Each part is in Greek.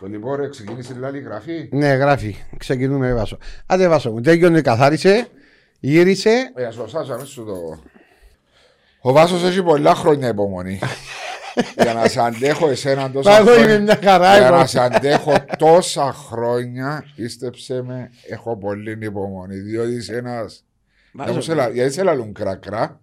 Το λοιπόν ξεκίνησε η άλλη γραφή; Ναι, γράφει. Ξεκινούμε, Βάσο. Άντε, Βάσο μου. Τέλειωνε, καθάρισε. Γύρισε. Ε, σωστά, σαν σου το... Ο Βάσος έχει πολλά χρόνια υπομονή. για να σε αντέχω εσένα τόσα Μα εγώ χρόνια. είμαι μια χαρά. Για εγώ. να σε αντέχω τόσα χρόνια, πίστεψε με, έχω πολύ υπομονή. Διότι είσαι ένας... Βάσο, Να μου σε λα- Γιατί σε λαλούν κρακρά;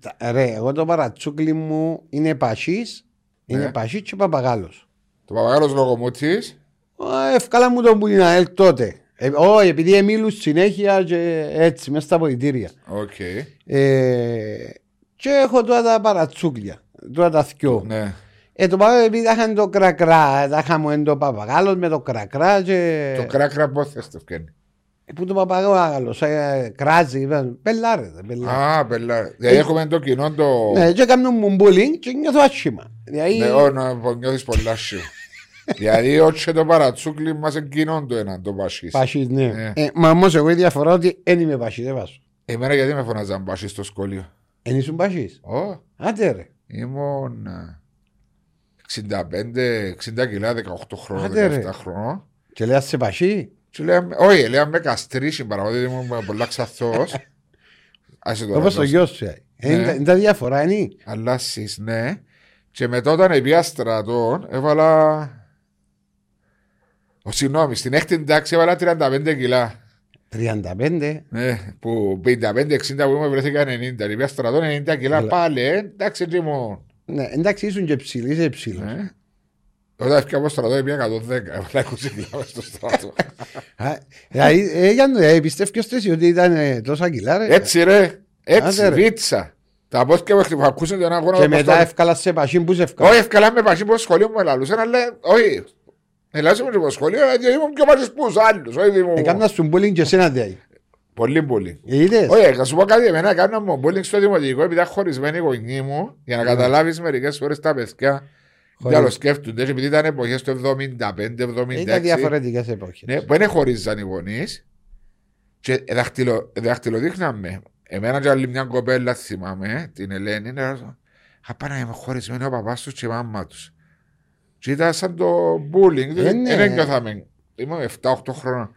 τα- Ρε, εγώ το παρατσούκλι μου είναι πασίς. Είναι Ναι. πασίς και παπαγάλος. Το παπαγάλος λογομούτης. Α, Ευκάλα μου τον που είναι ΑΕΛ τότε. Ε, Όχι, επειδή εμίλουν συνέχεια και έτσι, μέσα στα αποδητήρια. Οκ. Ε, και έχω τώρα τα παρατσούκλια. Τώρα τα θκιό. Ναι. Ε, το πάω επειδή τα είχαν το κρακρά. Τα είχαμε το παπαγάλος με το κρακρά και... Το κράκρα πώς θες το φτιάχνει; Ε, Πού το παπαγάλος, ε, κράζει, είπαν, πελάρε, πελάρε. Α, πελά. Δηλαδή έχουμε το κοινό το... Ναι, και έκαναν μου μπούλινγκ και νιώθω άσχημα. Δηλαδή, Ναι, ω, να πω, νιώθεις πολλά σου. Δηλαδή, όχι το παρατσούκλι μας είναι κοινό το ένα, το πασίς. πασίς, ναι. Ναι. Ε, μα όμως εγώ η διαφορά ότι δεν είμαι πασίς, δεν βάζω. Εμένα γιατί με φωνάζαν πασίς στο σχολείο; Εν ήσουν πασίς. Ω, Άντε ρε. ήμουν ε, 65, 60 κιλά, 18 χρόνων, Άντε, ρε. 17 χρόνων. Και λέει σε πασί. Και λέμε, όχι, λέμε καστρίσι παραγωγή, ήμουν πολλά ξαθός. Άσε τώρα, Όπως το δώσε. γιος σου. ε. Ναι. Είναι είναι τα διαφορά, είναι. Αλλά σεις, ναι. Και μετά όταν επία στρατών, έβαλα... Ο, συγγνώμη, στην έκτη τάξη έβαλα 35 κιλά. 35. Ναι, που 55-60 που είμαι βρέθηκα 90. Επία στρατών 90 κιλά Αλλά- πάλι, ε, εντάξει τι μου. Ναι, εντάξει, ήσουν και ψηλής, είσαι ψηλός. Ε. Όταν έφυγα από στρατό, έπια 110. Έβαλα 20 κιλά μες στο στρατό. Α, Δηλαδή, ε, για να ε, πιστεύεις εσύ ότι ήταν ε, τόσα κιλά, ρε; Έτσι ρε, έτσι, Άντε, ρε. βίτσα. Τα πόθηκια μου χτυπά, ακούσαν τον αγώνα. Και όπως μετά το- εύκολα σε πασί, πούς σε εύκολα. Όχι, ευκαλά με πασί που σχολείο μου ελαλούσαν, αλλά όχι. Ελάσσομαι και από σχολείο, γιατί ήμουν πιο πασίς που τους άλλους. όχι, ήμουν- Έκανα σου μπούλινγκ και εσένα δηλαδή. Πολύ πολύ. Είδες; Όχι, θα σου πω κάτι, εμένα έκανα μου bullying στο δημοτικό επειδή ήταν χωρισμένη η γονή μου για να καταλάβεις μερικές φορές τα παιδιά Ναι. Χωρί- για το σκέφτονται επειδή ήταν εποχές του 75-76 Ήταν διαφορετικές εποχές. ναι, που δεν χωρίζαν οι γονείς και δαχτυλο, δαχτυλοδείχναμε εμένα και άλλη μια κοπέλα θυμάμαι την Ελένη απάνα είμαι χωρισμένοι ο παπάς τους και η μάμα τους και ήταν σαν το bullying Ε, ναι. δεν νιώθαμε ήμουν 7-8 χρόνια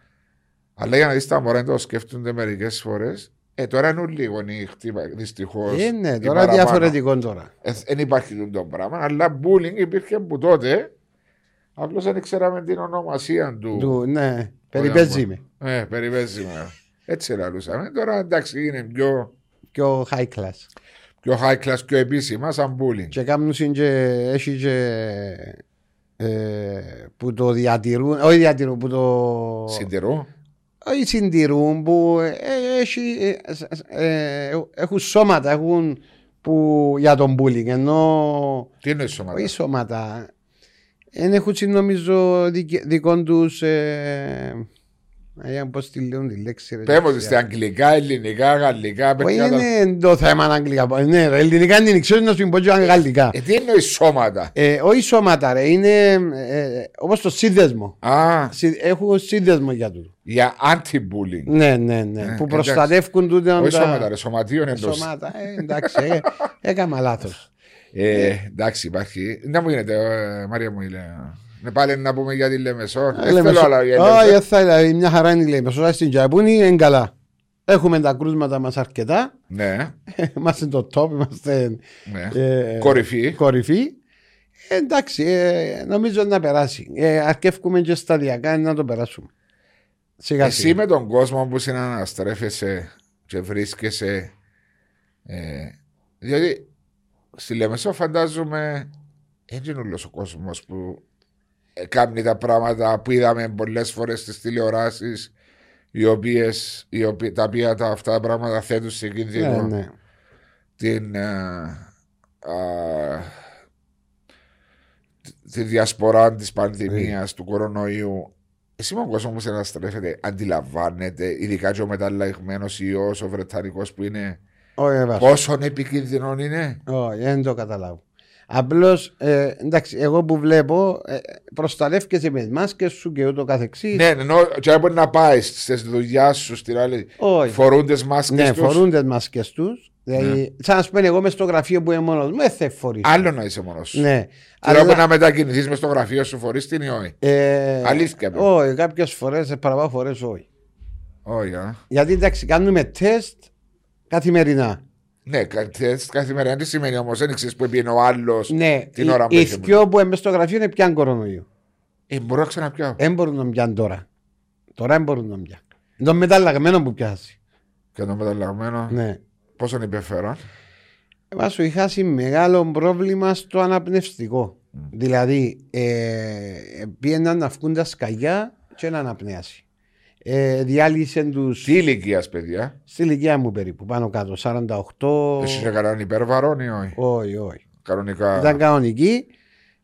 αλλά για να δεις τα μωρά το σκέφτονται μερικές φορές ε, τώρα είναι όλοι οι γονείς χτύπα, δυστυχώς Ε, ναι, ή τώρα παραπάνω. διαφορετικό τώρα. Ε, Δεν υπάρχει το πράγμα, αλλά bullying υπήρχε από τότε. Απλώς δεν ξέραμε την ονομασία του. Του, ναι, περιπέζει με. Ε, περιπέζει με. Έτσι λαλούσαμε. Τώρα εντάξει είναι πιο, Πιο high class. πιο high class, πιο επίσημα, σαν bullying. Και κάνουν συν και έχει και ε, που το διατηρούν, όχι διατηρούν, που το Συντηρού. όχι συντηρούν, που ε, έχει, ε, ε, ε, έχουν σώματα, έχουν που, για τον bullying, ενώ Τι είναι σώματα; όχι σώματα, δεν έχουν συν, νομίζω δικ- δικών τους ε, ε, πώς τη λέουν τη λέξη ρε, Πέμπω στα αγγλικά, ελληνικά, γαλλικά. Όχι παιδιά, τα- είναι το θέμα αγγλικά. Ναι, ρε, ελληνικά είναι ξέρω να σου πω και γαλλικά. Ε, τι εννοείς σώματα; Ε, όχι σώματα, ρε. Είναι ε, όπως το σύνδεσμο. Α, Συ- Έχω σύνδεσμο για τούτο. για anti-bullying. Ναι, ναι, ναι. Ε, που εντάξει. προστατεύουν τούτο. Όχι τα- σώματα, ρε, σωματείων εντός. Σώματα. Ε, εντάξει, ε, έκανα λάθος. Ε, εντάξει, υπάρχει. Να μου γίνεται, ε, Μαρία μου, λέει. Ναι, πάλι να πούμε για τη Λεμεσό. Δεν θέλω άλλα για τη Όχι, Λεμεσό. δεν θα δηλαδή, μια χαρά είναι η Λεμεσό. Στην Τζαπούνη είναι καλά. Έχουμε τα κρούσματα μας αρκετά. Ναι, Είμαστε το top, είμαστε ναι. ε, Κορυφή. κορυφή. Ε, εντάξει, ε, νομίζω να περάσει. Ε, αρκεύουμε και σταδιακά να το περάσουμε. Σιγά Εσύ σιγά. με τον κόσμο που συναναστρέφεσαι και βρίσκεσαι. Ε, διότι στη Λεμεσό φαντάζομαι έτσι είναι όλος ο κόσμος που ε, κάνει τα πράγματα που είδαμε πολλές φορές στις τηλεοράσεις οι οποίες, οι οποίες τα οποία τα, αυτά τα πράγματα θέτουν σε κίνδυνο Ναι, ναι. την, ε, α, τη διασπορά της πανδημίας του κορονοϊού εσύ με τον κόσμος που συναστρέφεται αντιλαμβάνεται ειδικά και ο μεταλλαγμένος ιός ο Βρετανικός που είναι Όχι, ε, βάζω. πόσο επικίνδυνο είναι; Όχι, δεν το καταλάβω. Απλώς, ε, εντάξει, εγώ που βλέπω, ε, προστατεύκεσαι με τι μάσκε σου και ούτω καθεξής. Ναι, ενώ και μπορεί να πάει στη δουλειάς σου στην άλλη. Όχι. Φορούν τι μάσκες ναι, τους. φορούν τι μάσκες τους. Δηλαδή, Ναι. σαν να σου πει εγώ μες στο γραφείο που είμαι μόνος μου, δεν θα φορείς. Άλλο να είσαι μόνος σου. Ναι. Τώρα Αλλά- που να μετακινηθείς μες στο γραφείο σου, φορείς την ή όχι; Ε, Αλήθεια το. Όχι, κάποιες φορές, παραπάνω φορές όχι. Όχι, α. Γιατί εντάξει, κάνουμε τεστ καθημερινά. Ναι, κα- τεστ καθημερινά τι σημαίνει όμως, δεν ξέρεις που πήγαινε ο άλλος. Ναι, Την ώρα που οι έχει δυο που είμαι στο γραφείο είναι πιαν κορονοϊό. Ε, μπορώ να ξαναπιάω. Δεν μπορούν να πιάνουν τώρα. Τώρα δεν μπορούν να πιάνουν. Είναι το μεταλλαγμένο που πιάσει. Και το μεταλλαγμένο. Ναι. Πόσο είναι υπεφέρον. Εγώ σου είχα χάσει μεγάλο πρόβλημα στο αναπνευστικό. Δηλαδή, ε, πήγαιναν να βγουν τα σκαγιά και να αναπνέασει. Ε, διάλυσε του Τι ηλικίας, παιδιά; στη ηλικία μου περίπου, πάνω κάτω, 48. Εσύ είσαι κανέναν υπερβαρόν ή όχι; Όχι, όχι. Κανονικά. Ήταν κανονική.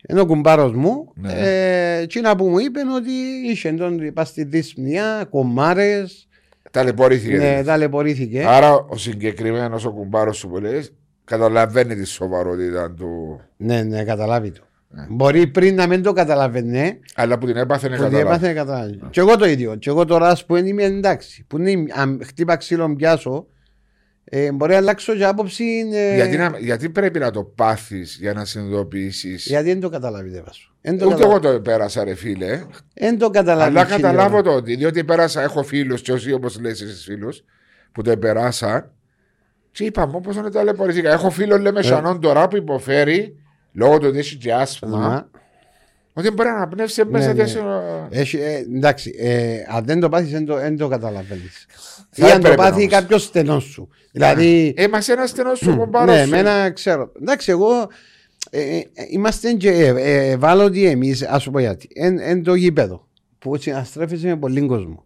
Ενώ ο κουμπάρος μου, Ναι. ε, εκείνα που μου είπε ότι είχε τον είπα στη δυσπνία, κομμάρες. Ταλαιπωρήθηκε. Ναι, ταλαιπωρήθηκε. Άρα ο συγκεκριμένος ο κουμπάρος σου που λέει καταλαβαίνει τη σοβαρότητα του. Ναι, ναι, καταλάβει το. Ναι. Μπορεί πριν να μην το καταλαβαίνει, Αλλά που την έπαθε είναι που την καταλάβει. έπαθε καταλάβει. Και εγώ το ίδιο. Και εγώ τώρα, ας πούμε, είμαι εντάξει. Που είναι, αν χτύπα ξύλο πιάσω, ε, μπορεί να αλλάξω και άποψη. ε, Γιατί, να- γιατί πρέπει να το πάθεις για να συνειδητοποιήσεις; γιατί δεν το καταλάβει, δεν βάζω. Δεν το, Ούτε καταλάβει. εγώ το πέρασα, ρε φίλε. Δεν το καταλάβει. Αλλά η καταλάβω χιλιόνα. το ότι. Διότι πέρασα, έχω φίλους και όσοι όπως λες εσεί φίλου που το περάσαν. Και είπαμε όπω είναι ταλαιπωρηθήκα. Έχω φίλο, λέμε, Σανόν τώρα που υποφέρει λόγω του ότι έχει και άσθμα. Μα, Ότι μπορεί να αναπνεύσει μέσα ναι. τέσσερα. Έχει, ε, εντάξει, ε, αν δεν το πάθεις, δεν το, δεν το καταλαβαίνεις. Ή Θα αν το έπρεπε πάθει όμως. κάποιος στενός σου. Δηλαδή, Ε, μα ένας στενός σου κομπάρο. ναι, εμένα ξέρω. Εντάξει, εγώ ε, ε, είμαστε και ε, ε, ευάλωτοι εμείς, ας σου πω γιατί. Εν, εν το γήπεδο που συναστρέφεσαι με πολύ κόσμο.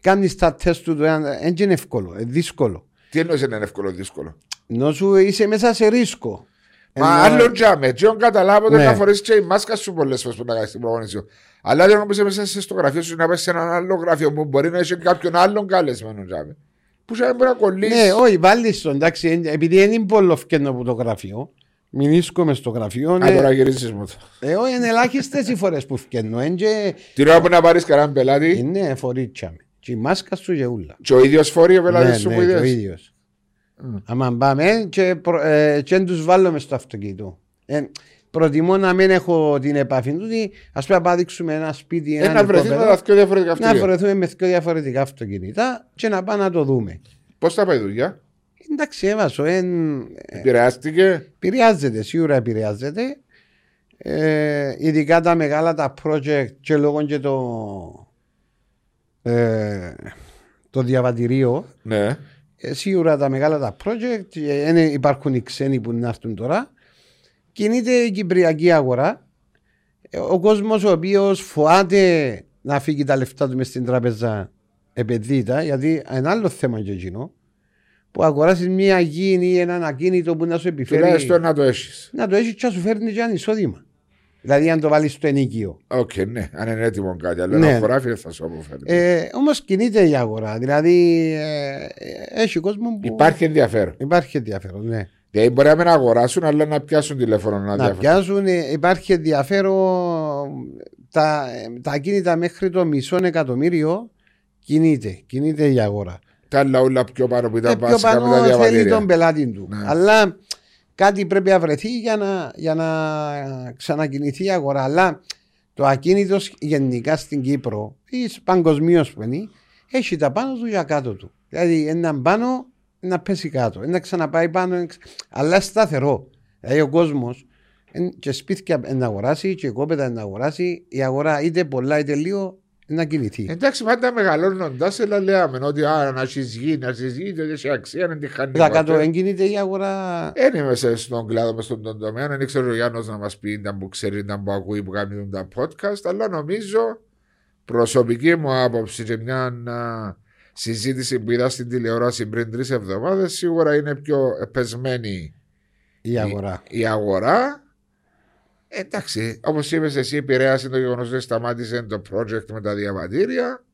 Κάνεις τα τεστ του, δεν είναι εύκολο, ε, δύσκολο. Τι εννοείς είναι εύκολο δύσκολο; Ενώ σου είσαι μέσα σε ρίσκο. Μα Ενώ- άλλο τζάμε. Τι καταλάβω Ναι. να φορέσει και η μάσκα σου πολλές φορές που να κάνει την προπόνηση. σου. Αλλά δεν νομίζω μέσα στο γραφείο σου να πας σε έναν άλλο γραφείο που μπορεί να έχει κάποιον άλλον καλεσμένο τζάμε. Που σου μπορεί να κολλήσεις. Ναι, όχι, βάλει το εντάξει, εν- επειδή δεν είναι πολύ φκένο από το γραφείο. Μην ίσκομαι στο γραφείο. Α, ναι. τώρα γυρίσει μου το. Ε, όχι, είναι ελάχιστες οι φορές που φκένω. Εν και Την ώρα που να πάρεις κανέναν πελάτη, είναι φορίτσα με. Και η μάσκα σου και ούλα. και ο ίδιος φορεί ο πελάτης Ναι, σου ναι, που και ο είδες. Ίδιος. Άμα πάμε και, προ, ε, και δεν τους βάλω μες στο αυτοκίνητο. Ε, προτιμώ να μην έχω την επαφή του. ότι Ας πούμε να δείξουμε ένα σπίτι, Ε, ένα να βρεθεί με τα δύο διαφορετικά να αυτοκίνητα. βρεθούμε με δύο διαφορετικά αυτοκίνητα και να πάμε να το δούμε. Πώς θα πάει η δουλειά, Εντάξει, έβασο, εν, επηρεάστηκε; επηρεάζεται, σίγουρα επηρεάζεται. Ε, ειδικά τα μεγάλα τα project και λόγω και το, ε, το διαβατηρίο Ναι. Ε, σίγουρα τα μεγάλα τα project ε, είναι- υπάρχουν οι ξένοι που να έρθουν τώρα. Κινείται η κυπριακή αγορά. Ε, ο κόσμος ο οποίος φοάται να φύγει τα λεφτά του μες στην τράπεζα επενδύει τα γιατί ένα άλλο θέμα και εκείνο που αγοράσεις μια γη ή έναν ακίνητο που να σου επιφέρει Τουλάχιστον να το έχεις. να το έχεις και να σου φέρνει και ένα εισόδημα δηλαδή αν το βάλεις στο ενοίκιο Οκ, ναι, αν είναι έτοιμο κάτι. Αλλά Ναι. ένα χωράφι δεν θα σου αποφέρει. ε, όμως κινείται η αγορά δηλαδή ε, ε, έχει κόσμος που Υπάρχει ενδιαφέρον. υπάρχει ενδιαφέρον ναι. Δηλαδή μπορεί να μην αγοράσουν, αλλά να πιάσουν τηλέφωνο να να διαφωνούν. πιάσουν. ε, Υπάρχει ενδιαφέρον τα, τα ακίνητα μέχρι το μισό εκατομμύριο κινείται, κινείται η αγορά. Τα άλλα όλα πιο πάνω που Ε, ήταν πιο βασικά με τα πάνω θέλει διαβατήρια. τον πελάτη του. Ναι. Αλλά κάτι πρέπει να βρεθεί για να, για να ξανακινηθεί η αγορά. Αλλά το ακίνητο γενικά στην Κύπρο ή παγκοσμίως που είναι, έχει τα πάνω του για κάτω του. Δηλαδή έναν πάνω να πέσει κάτω, να ξαναπάει πάνω, να ξα- αλλά σταθερό. Δηλαδή ο κόσμος και σπίτια να αγοράσει και κόπεδα να αγοράσει, η αγορά είτε πολλά είτε λίγο να κινηθεί. Εντάξει, πάντα μεγαλώνοντας, αλλά λέμε ότι α, να έχει γη, να έχει γη, δεν έχει αξία, να τη χάνει. Τα κάτω ποτέ. εγκινείται η αγορά. Δεν είμαι μέσα στον κλάδο, μες στον τομέα. Δεν ξέρω ο Γιάννος να μας πει, ήταν που ξέρει, ήταν που ακούει, που κάνει τα podcast. Αλλά νομίζω προσωπική μου άποψη και μια α, συζήτηση που είδα στην τηλεόραση πριν τρεις εβδομάδες, σίγουρα είναι πιο πεσμένη Η αγορά. η αγορά. Εντάξει, όπως είπες εσύ, επηρέασε το γεγονός ότι σταμάτησε το project με τα διαβατήρια.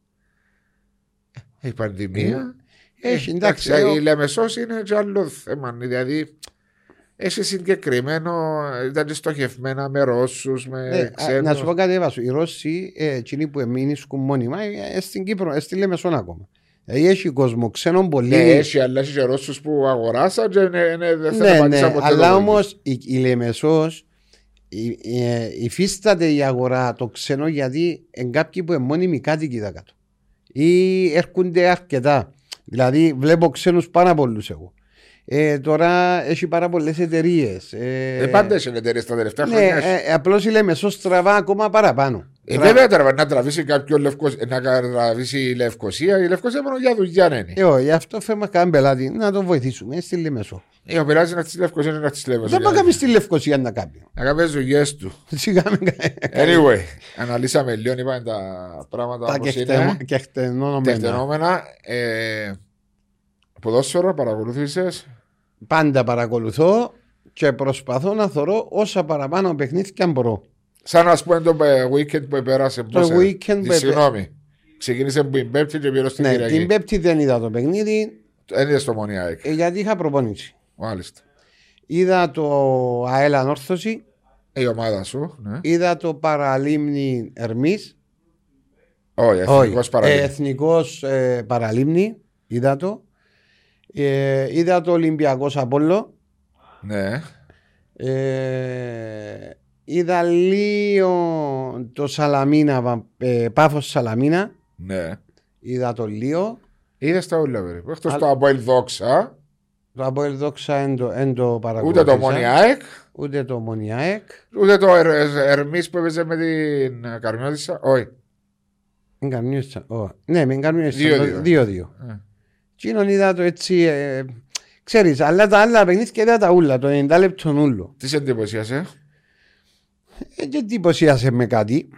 Η πανδημία. Έχει, Ε, εντάξει, εντάξει, εγώ- η Λεμεσός είναι και άλλο θέμα. Δηλαδή, έχει συγκεκριμένο, ήταν και στοχευμένα με Ρώσους, με Ε, α, ξένους. να σου πω κάτι, Εύα σου. Οι Ρώσοι, ε, εκείνοι που εμείνουν μόνιμα, ε, ε, στην Κύπρο, ε, στη Λεμεσόν ακόμα. Δηλαδή έχει κόσμο ξένων πολύ. Ναι, έχει, αλλά έχει και Ρώσους που αγοράσαν και είναι, είναι, δεν θα ναι, ναι, πατήσαν ποτέ αλλά το όμως η, η Λεμεσός η- ε, υφίσταται η αγορά το ξένο γιατί είναι κάποιοι που είναι μόνιμοι κάτοικοι εδώ κάτω. Ή έρχονται αρκετά. Δηλαδή βλέπω ξένους πάρα πολλούς εγώ. Ε, τώρα έχει πάρα πολλές εταιρείες. Ε, Ε, πάντα έχεις εταιρείες τα τελευταία ναι, χρόνια. ε, απλώς η Λεμεσός τραβά ακόμα παραπάνω. Ε, Τρα- βέβαια τώρα να τραβήσει κάποιο λευκο... να τραβήσει η Λευκοσία, η Λευκοσία μόνο για δουλειά είναι. Ε, όχι, γι' αυτό φέρουμε κανέναν πελάτη να τον βοηθήσουμε ε, στη Λεμεσό. Ε, ο πελάτης να της Λευκοσίας είναι να της Δεν Λευκοσία. πάω καμία στη Λευκοσία να κάνει. Να κάνει δουλειές του. Σιγά με Anyway, αναλύσαμε λίγο, είπαμε τα πράγματα τα όπως είναι. κεχτενόμενα. κεχτενόμενα. Τεχτενόμενα. Ε, ποδόσφαιρο, παρακολούθησες; Πάντα παρακολουθώ και προσπαθώ να θωρώ όσα παραπάνω παιχνίδια μπορώ. Σαν ας πούμε το ε, weekend που πέρασε. Το πώς, ε, weekend τη- που επέ- Συγγνώμη. Ξεκίνησε που την Πέμπτη και πήρε στην Ναι, Κυριακή. την Πέμπτη δεν είδα το παιχνίδι Δεν είδε στο Μονιάκ. ε, γιατί είχα προπόνηση. Μάλιστα. Είδα το ΑΕΛ Ανόρθωση, Η ομάδα σου. Ναι. είδα το Παραλίμνη Ερμής, Όχι, εθνικός παραλίγο. Εθνικός ε, Παραλίμνη, είδα το. Ε, είδα το Ολυμπιακός Απόλλω. Ναι. Ε, είδα λίγο το Σαλαμίνα, ε, Πάφος Σαλαμίνα. Ναι. Είδα το λίγο. Είδε τα όλα περίπου. Εκτός Α- το Αποέλ Δόξα, Το Αποέλ Δόξα εν το, εν το ούτε παρακολούθησα. το Μονιάεκ, Ούτε το Μονιάεκ. ούτε το Ερμής που έπαιζε με την ε, Καρμιώτησα. Όχι. Μην κανονίσα. Ω, Ναι, μην κανονίσα. Δύο-δύο. Δύο-δύο. Ε. Εκείνον είδα το έτσι. Ε, ξέρεις, αλλά τα άλλα παιχνίδια είδα τα ούλα, το 90 λεπτό ούλο. Τι σε εντυπωσίασε; Ε, και εντυπωσίασε με κάτι.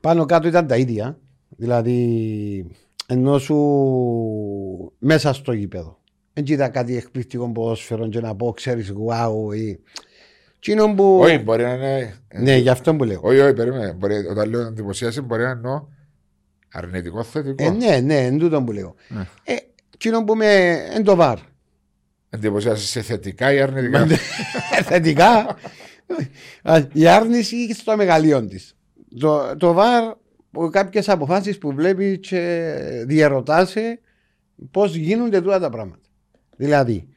Πάνω κάτω ήταν τα ίδια. Δηλαδή, ενώ σου μέσα στο γήπεδο. Δεν είδα κάτι εκπληκτικό ποδόσφαιρο και να πω, ξέρεις, wow. Ή... Εκείνον που... Όχι, μπορεί να είναι. Ναι, γι' αυτό που λέω. Όχι, όχι, περίμενε. Μπορεί, όταν λέω εντυπωσίασε, μπορεί να εννοώ αρνητικό θετικό. Ε, ναι, ναι, εν τούτον που λέω. Ναι. Ε, εκείνον που με εν το βάρ. Εντυπωσίασε σε θετικά ή αρνητικά. Θετικά. Α, Η άρνηση στο μεγαλείο της. Το, το βαρ που κάποιες αποφάσεις που βλέπει και διαρωτάσαι πώς γίνονται τούτα τα πράγματα. Δηλαδή,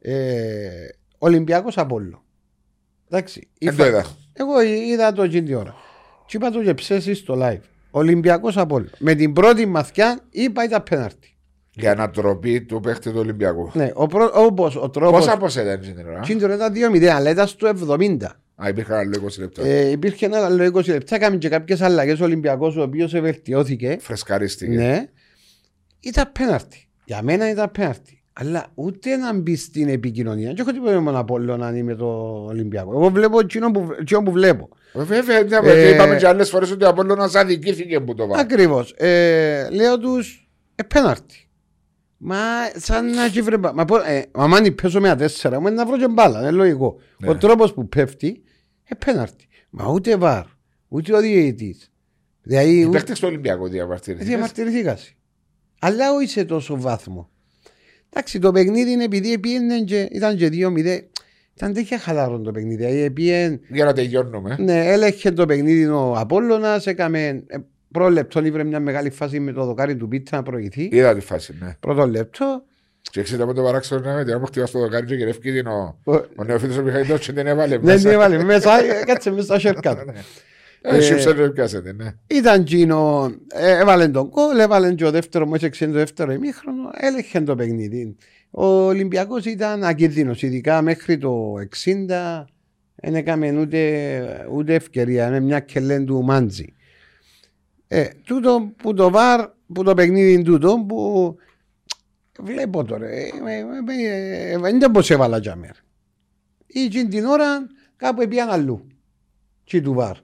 ε, Ολυμπιακός Απόλλω. Εντάξει. η Δεν το φα- είδα. Εγώ είδα το εκείνη τη ώρα. Και είπα το και ψέσεις στο live. Ολυμπιακός Απόλλω. Με την πρώτη μαθιά είπα ήταν πέναρτη. Για ανατροπή του παίχτη του Ολυμπιακού. Ναι, ο, προ, όπως, ο τρόπος... Πόσα πόσα ήταν την ώρα. Εκείνη την ώρα ήταν 2-0, αλλά ήταν στο 70. Α, υπήρχαν άλλο 20 λεπτά. Ε, υπήρχε ένα άλλο 20 λεπτά, έκαμε και κάποιες αλλαγές ο Ολυμπιακός, ο οποίος βελτιώθηκε. Φρεσκαρίστηκε. Ναι, ήταν πέναρτη. Για μένα ήταν πέναρτη. Αλλά ούτε να μπει στην επικοινωνία. Και έχω τίποτα με τον Απόλλωνα να είμαι το Ολυμπιακό. Εγώ βλέπω εκείνο που, εκείνο που βλέπω. Ε, Βέβαια, ναι, Ε, και είπαμε και άλλες φορές ότι ο Απόλλωνας αδικήθηκε που το βάλει. Ακριβώς. Ε, λέω τους ε, πέναρτη. Μα σαν να έχει βρε. Μα, πω, ε, μα αν πέσω με τέσσερα, μου είναι να βρω και μπάλα. Είναι λογικό. Ναι. Ο τρόπος που πέφτει, ε, πέναρτη. Μα ούτε βαρ, ούτε ο διαιτητής. Δηλαδή, Οι ούτε παίχτε του Ολυμπιακού διαμαρτυρήθηκαν. διαμαρτυρηθήκας. Αλλά όχι σε τόσο βάθμο. Εντάξει, το παιχνίδι είναι επειδή πήγαινε και, ήταν και 2-0. Ήταν τέτοια χαλαρό το παιχνίδι. Δηλαδή, πήγαινε- Για να τελειώνουμε. ναι, έλεγχε το παιχνίδι ο Απόλλωνας, έκαμε ε, πρώτο λεπτό, ήβρε μια μεγάλη φάση με το δοκάρι του Πίτσα να προηγηθεί. Είδα τη φάση, ναι. Πρώτο λεπτό. Και ξέρετε από το παράξενο να με την άμα χτυπάς το δοκάρι και γυρεύει την ο, Ο- ο νεοφύτης ο Μιχαήλος και την έβαλε Δεν μέσα. την έβαλε μέσα, ε, κάτσε μέσα στα σέρκα του. Ε, σύψε να πιάσετε, ναι. Ήταν εκείνο, ε, έβαλε τον κόλ, έβαλε και ο δεύτερο, μόλις έξι το δεύτερο ημίχρονο, έλεγχε το παιχνίδι. Ο Ολυμπιακός ήταν ακίνδυνος, ειδικά μέχρι το 60 δεν έκαμε ούτε, ούτε ευκαιρία, είναι μια κελέν του Μάντζη. Ε, τούτο που το βαρ, που το παιχνίδι τούτο που βλέπω τώρα, ε, ε, ε, ε, δεν πως έβαλα για μέρα. Ή εκείνη την ώρα κάπου πήγαν αλλού. Τι του βαρ.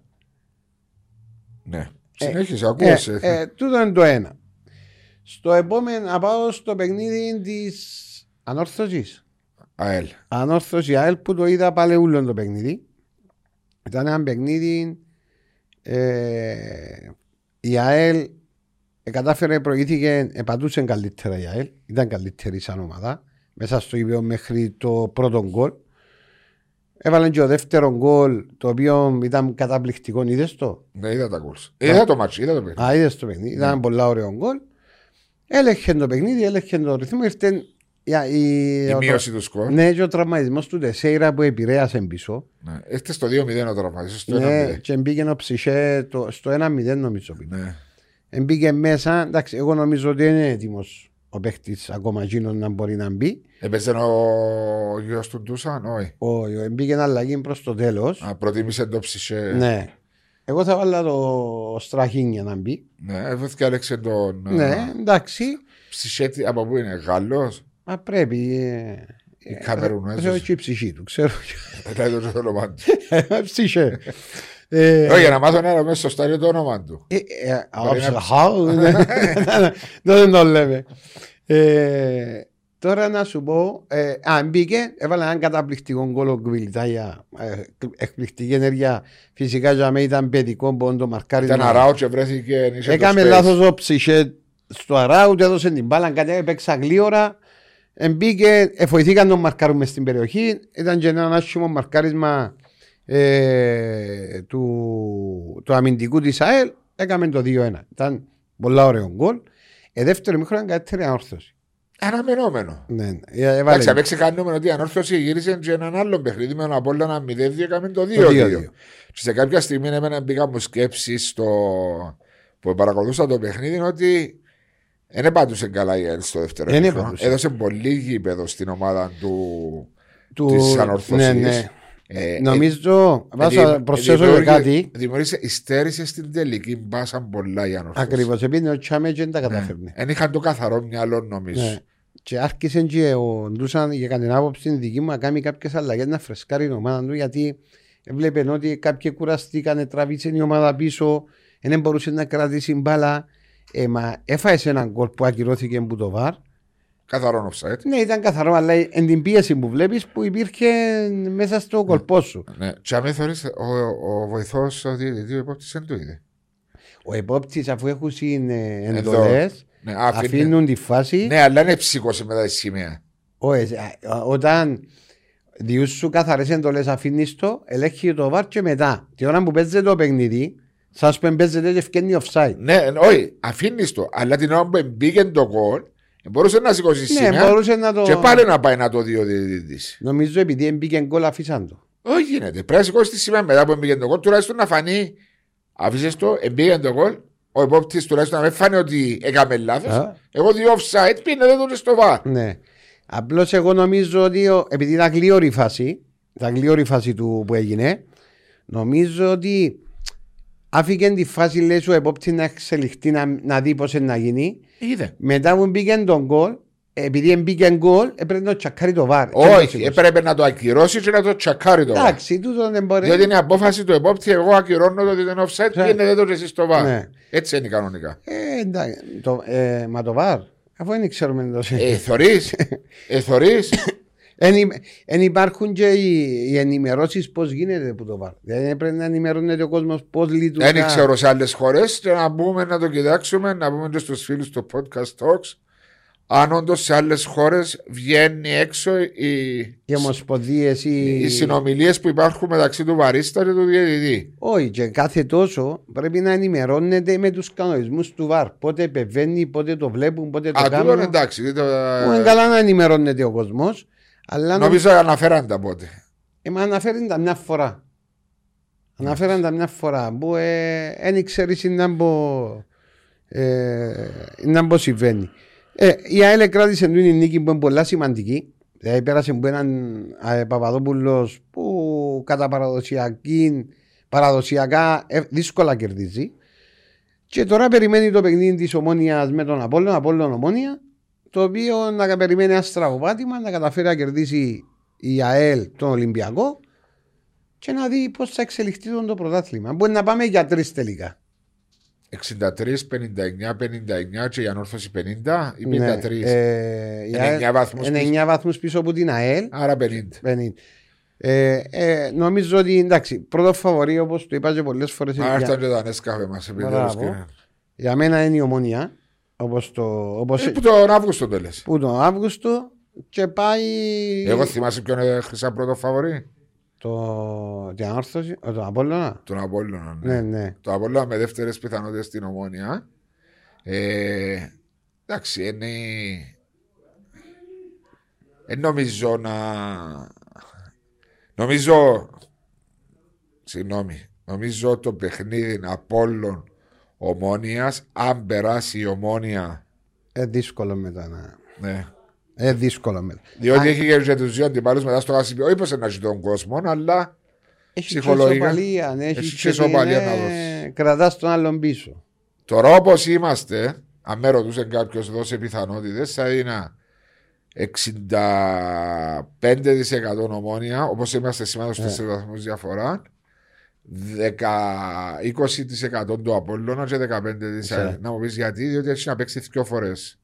Ναι. Συνέχισε, Ε, ακούω ε, τούτο είναι το ένα. Στο επόμενο, να πάω στο παιχνίδι της ανόρθωσης. ΑΕΛ. Ανόρθωση ΑΕΛ που το είδα πάλι ούλο το παιχνίδι. Ήταν ένα παιχνίδι. Ε, η ΑΕΛ ε, κατάφερε, προηγήθηκε, επατούσε καλύτερα η ΑΕΛ. Ήταν καλύτερη σαν ομάδα. Μέσα στο ίδιο μέχρι το πρώτο γκολ. Έβαλε και ο δεύτερο γκολ το οποίο ήταν καταπληκτικό. Είδες το; Ναι, είδα τα γκολ. Είδα το μάτσο, είδα το παιχνίδι. Α, είδες το παιχνίδι. Ήταν πολλά ωραίο γκολ. Έλεγχε το παιχνίδι, έλεγχε το ρυθμό. Ήρθε η, η, Η ο- μείωση του σκορ. Ναι, και ο τραυματισμός του Τεσέιρα που επηρέασε πίσω. Ναι. Ήρθε στο 2-0 ο τραυματισμός. Στο Ναι, 1-0. και μπήκε ο Ψυχέ το, στο 1-0 νομίζω. Ναι. Μπήκε μέσα. Εντάξει, εγώ νομίζω ότι είναι έτοιμος ο παίχτης ακόμα εκείνος να μπορεί να μπει. Έπαιζε ο γιος του Ντούσαν, όχι. Ο, μπήκε αλλαγή προς το τέλος. Α, προτίμησε το ψυχέ. Ναι. Εγώ θα βάλω το Στραχίνια να μπει. Ναι, έβρεθηκε Άλεξε τον. Ναι, εντάξει. Ψυχέ, από πού είναι, Γάλλος; Μα πρέπει. Ε, Η Καμερουνέζος. Ξέρω και η ψυχή του. Ξέρω. Μετά το όνομα του. Ψυχέ. Ε, Όχι, για να μάθω ένα μέσα στο στάδιο το όνομα του. ε, ε, α, Μπορεί να- ψαχάω, ναι. Δεν το λέμε. Ε, Τώρα να σου πω, ε, αν μπήκε, έβαλε έναν καταπληκτικό γκολ ο Γκβιλτάγια. Ε, εκπληκτική ενέργεια. Φυσικά για μένα ήταν παιδικό που το μαρκάρισμα. Ήταν αράου και βρέθηκε. είχε το Έκαμε space. λάθος ο ψυχέ στο αράουτ, έδωσε την μπάλα, κάτι έπαιξα γλίωρα. Εμπήκε, εφοηθήκαν τον μαρκάρουμε στην περιοχή. Ήταν και ένα άσχημο μαρκάρισμα ε, του, του αμυντικού της ΑΕΛ. Έκαμε το 2-1. Ήταν πολλά ωραίο γκολ. Ε, δεύτερο μήχρονο ήταν καλύτερη ανόρθωση. Αναμενόμενο. Ναι, ναι. Ε, έβαλε Εντάξει, απέξε κάνουμε ότι η ανόρθωση γύρισε και έναν άλλο παιχνίδι με τον Απόλλωνα 0-2 έκαμε το 2-2. το 2-2. Και σε κάποια στιγμή εμένα μπήκα μου σκέψει στο... που παρακολούσα το παιχνίδι είναι ότι δεν επάντουσε καλά η ΕΛ στο δεύτερο Δεν ημίχρονο. επάντουσε. Έδωσε πολύ γήπεδο στην ομάδα του, Του- της ανορθωσής. ναι, ναι. Ε, Νομίζω, ε, βάζω δημι- προσθέσω και δημιούργησε- κάτι. Δημιούργησε, υστέρησε στην τελική μπάσα πολλά η ανορθώση. Ακριβώς, επειδή ο Τσάμε δεν τα Ναι. καταφέρνει. Δεν είχαν το καθαρό μυαλό νομίζω. Ναι. Και άρχισε και ο Ντούσαν για κανένα άποψη την δική μου να κάνει κάποιες αλλαγές να φρεσκάρει την ομάδα του γιατί έβλεπε ότι κάποιοι κουραστήκαν, τραβήσε η ομάδα πίσω, δεν μπορούσε να κρατήσει μπάλα. Ε, μα έφαγες έναν γκολ που ακυρώθηκε από το βαρ. Καθαρό offside. Ναι, ήταν καθαρό, αλλά εν την πίεση που βλέπεις που υπήρχε μέσα στο κολπό σου. Ναι. Και αν θεωρείς, ο, ο βοηθός ο διαιτητής, ο υπόπτη δεν το είδε. Ο επόπτης, αφού έχουν Εδώ. εντολές, Ναι, αφήνει- αφήνουν τη φάση. ναι, αλλά είναι ψήκωσε μετά τη σημαία. Όχι, α, όταν διούς σου καθαρές εντολές αφήνεις το, ελέγχει το βάρ και μετά. Τη ώρα που παίζεται το παιχνίδι, σας που παίζεται και ευκαινεί offside. Ναι, όχι, αφήνεις το. Αλλά την ώρα που μπήκε το γκολ, μπορούσε να σηκώσει Ναι, σημαία μπορούσε να το... και πάλι να πάει να το δει ο διαιτητή. Νομίζω επειδή μπήκε γκολ αφήσαν το. Όχι γίνεται. Πρέπει να σηκώσει τη σημαία μετά που μπήκε το γκολ, τουλάχιστον να φανεί. Αφήσε το, μπήκε το γκολ. Ο υπόπτης τουλάχιστον να μην φάνει ότι έκαμε λάθος. Α. Εγώ δύο offside πήγαινε δεν το στο βάρ. Ναι. Απλώς εγώ νομίζω ότι ο- επειδή ήταν γλίωρη η φάση, ήταν γλίωρη η φάση του που έγινε, νομίζω ότι άφηκε τη φάση λέει ο επόπτη να εξελιχθεί να, να δει πώς είναι να γίνει. Είδε. Μετά που μπήκε τον γκολ, επειδή μπήκε γκολ, έπρεπε να τσακάρει το βάρ. Όχι, έπρεπε να το ακυρώσει και να το τσακάρει το βάρ. Εντάξει, τούτο δεν μπορεί. Διότι είναι απόφαση του επόπτη, εγώ ακυρώνω το ότι δεν είναι offside, Ναι. πήγαινε δεν το εσύ στο βάρ. Ναι. Έτσι είναι κανονικά. Ε, εντάξει, το, ε, μα το βάρ, αφού δεν ξέρουμε το Ε, θωρείς, ε, θωρείς. Εν υπάρχουν και οι, οι ενημερώσεις πώς γίνεται που το βάρ. Δεν πρέπει να ενημερώνεται ο κόσμος πώς λειτουργεί. Δεν ξέρω σε άλλες χώρες και να μπούμε να το κοιτάξουμε, να πούμε και στους φίλους του podcast talks. Αν όντως σε άλλες χώρες βγαίνει έξω οι, Οι ομοσπονδίες ή. οι συνομιλίες που υπάρχουν μεταξύ του βαρίστα και του διαιτητή. Όχι, και κάθε τόσο πρέπει να ενημερώνεται με τους κανονισμούς του βάρ. Πότε επεμβαίνει, πότε το βλέπουν, πότε το Α, τούτον κάνουν. εντάξει. δεν το- Που Είναι καλά να ενημερώνεται ο κόσμος. Αλλά να Νομίζω αναφέραν τα πότε. Ε, μα αναφέρει τα μια φορά. Αναφέραν τα μια φορά που δεν ξέρεις να μπω ε, να μπω συμβαίνει. Ε, η ΑΕΛ κράτησε την νίκη που είναι πολλά σημαντική. Δηλαδή πέρασε από έναν ε, Παπαδόπουλος που κατά παραδοσιακή, παραδοσιακά ε, δύσκολα κερδίζει. Και τώρα περιμένει το παιχνίδι της Ομόνιας με τον Απόλλων, Απόλλων Ομόνια, το οποίο να περιμένει ένα στραβοπάτημα να καταφέρει να κερδίσει η ΑΕΛ τον Ολυμπιακό και να δει πώς θα εξελιχθεί το, το πρωτάθλημα. Μπορεί να πάμε για τρεις τελικά. 63, 59, 59 και η ανόρθωση 50 ή 53. Ναι, ε, η Είναι ΑΕΛ- εννιά βαθμούς είναι πίσω. εννιά βαθμούς πίσω από την ΑΕΛ. Άρα 50. 50. Ε, ε, νομίζω ότι εντάξει, πρώτο φαβορή όπως το είπα και πολλές φορές. Α, ήρθαν και τα ανέσκαφε μας επιτέλους. Μπράβο. και- Για μένα είναι η ομονία. Όπως το, όπως Ε, Που τον Αύγουστο το λες. που τον Αύγουστο και πάει. Εγώ θυμάσαι ποιον έχασα πρώτο φαβορή; Το, την ανόρθωση, ο, τον Απόλλωνα. Τον Απόλλωνα. Ναι. Ναι, ναι. Το Απόλλωνα με δεύτερες πιθανότητες στην Ομόνια. Ε, εντάξει, είναι. Δεν νομίζω να. Νομίζω. Συγγνώμη. Νομίζω το παιχνίδι Απόλλων Ομόνιας, αν περάσει η Ομόνια. Ε, δύσκολο μετά να. Ναι. Ε, δύσκολο μετά. Διότι έχει και τους δύο αντιπάλους μετά στο Γασιπιό. Όχι πως να ζει τον κόσμο, αλλά Έχει Ψυχολογικά. και ισοπαλία, ναι, Έχει έχει και και ισοπαλία την, να ε, δώσεις. Κρατάς τον άλλον πίσω. Τώρα όπως είμαστε, αν με ρωτούσε κάποιος δώσει πιθανότητες, θα έδινα 65% ομόνια, όπως είμαστε σήμερα στους 4 βαθμούς διαφορά. 10, 20% του Απόλλωνα και 15% Ναι. Να μου πεις γιατί, διότι έχει να παίξει δύο φορές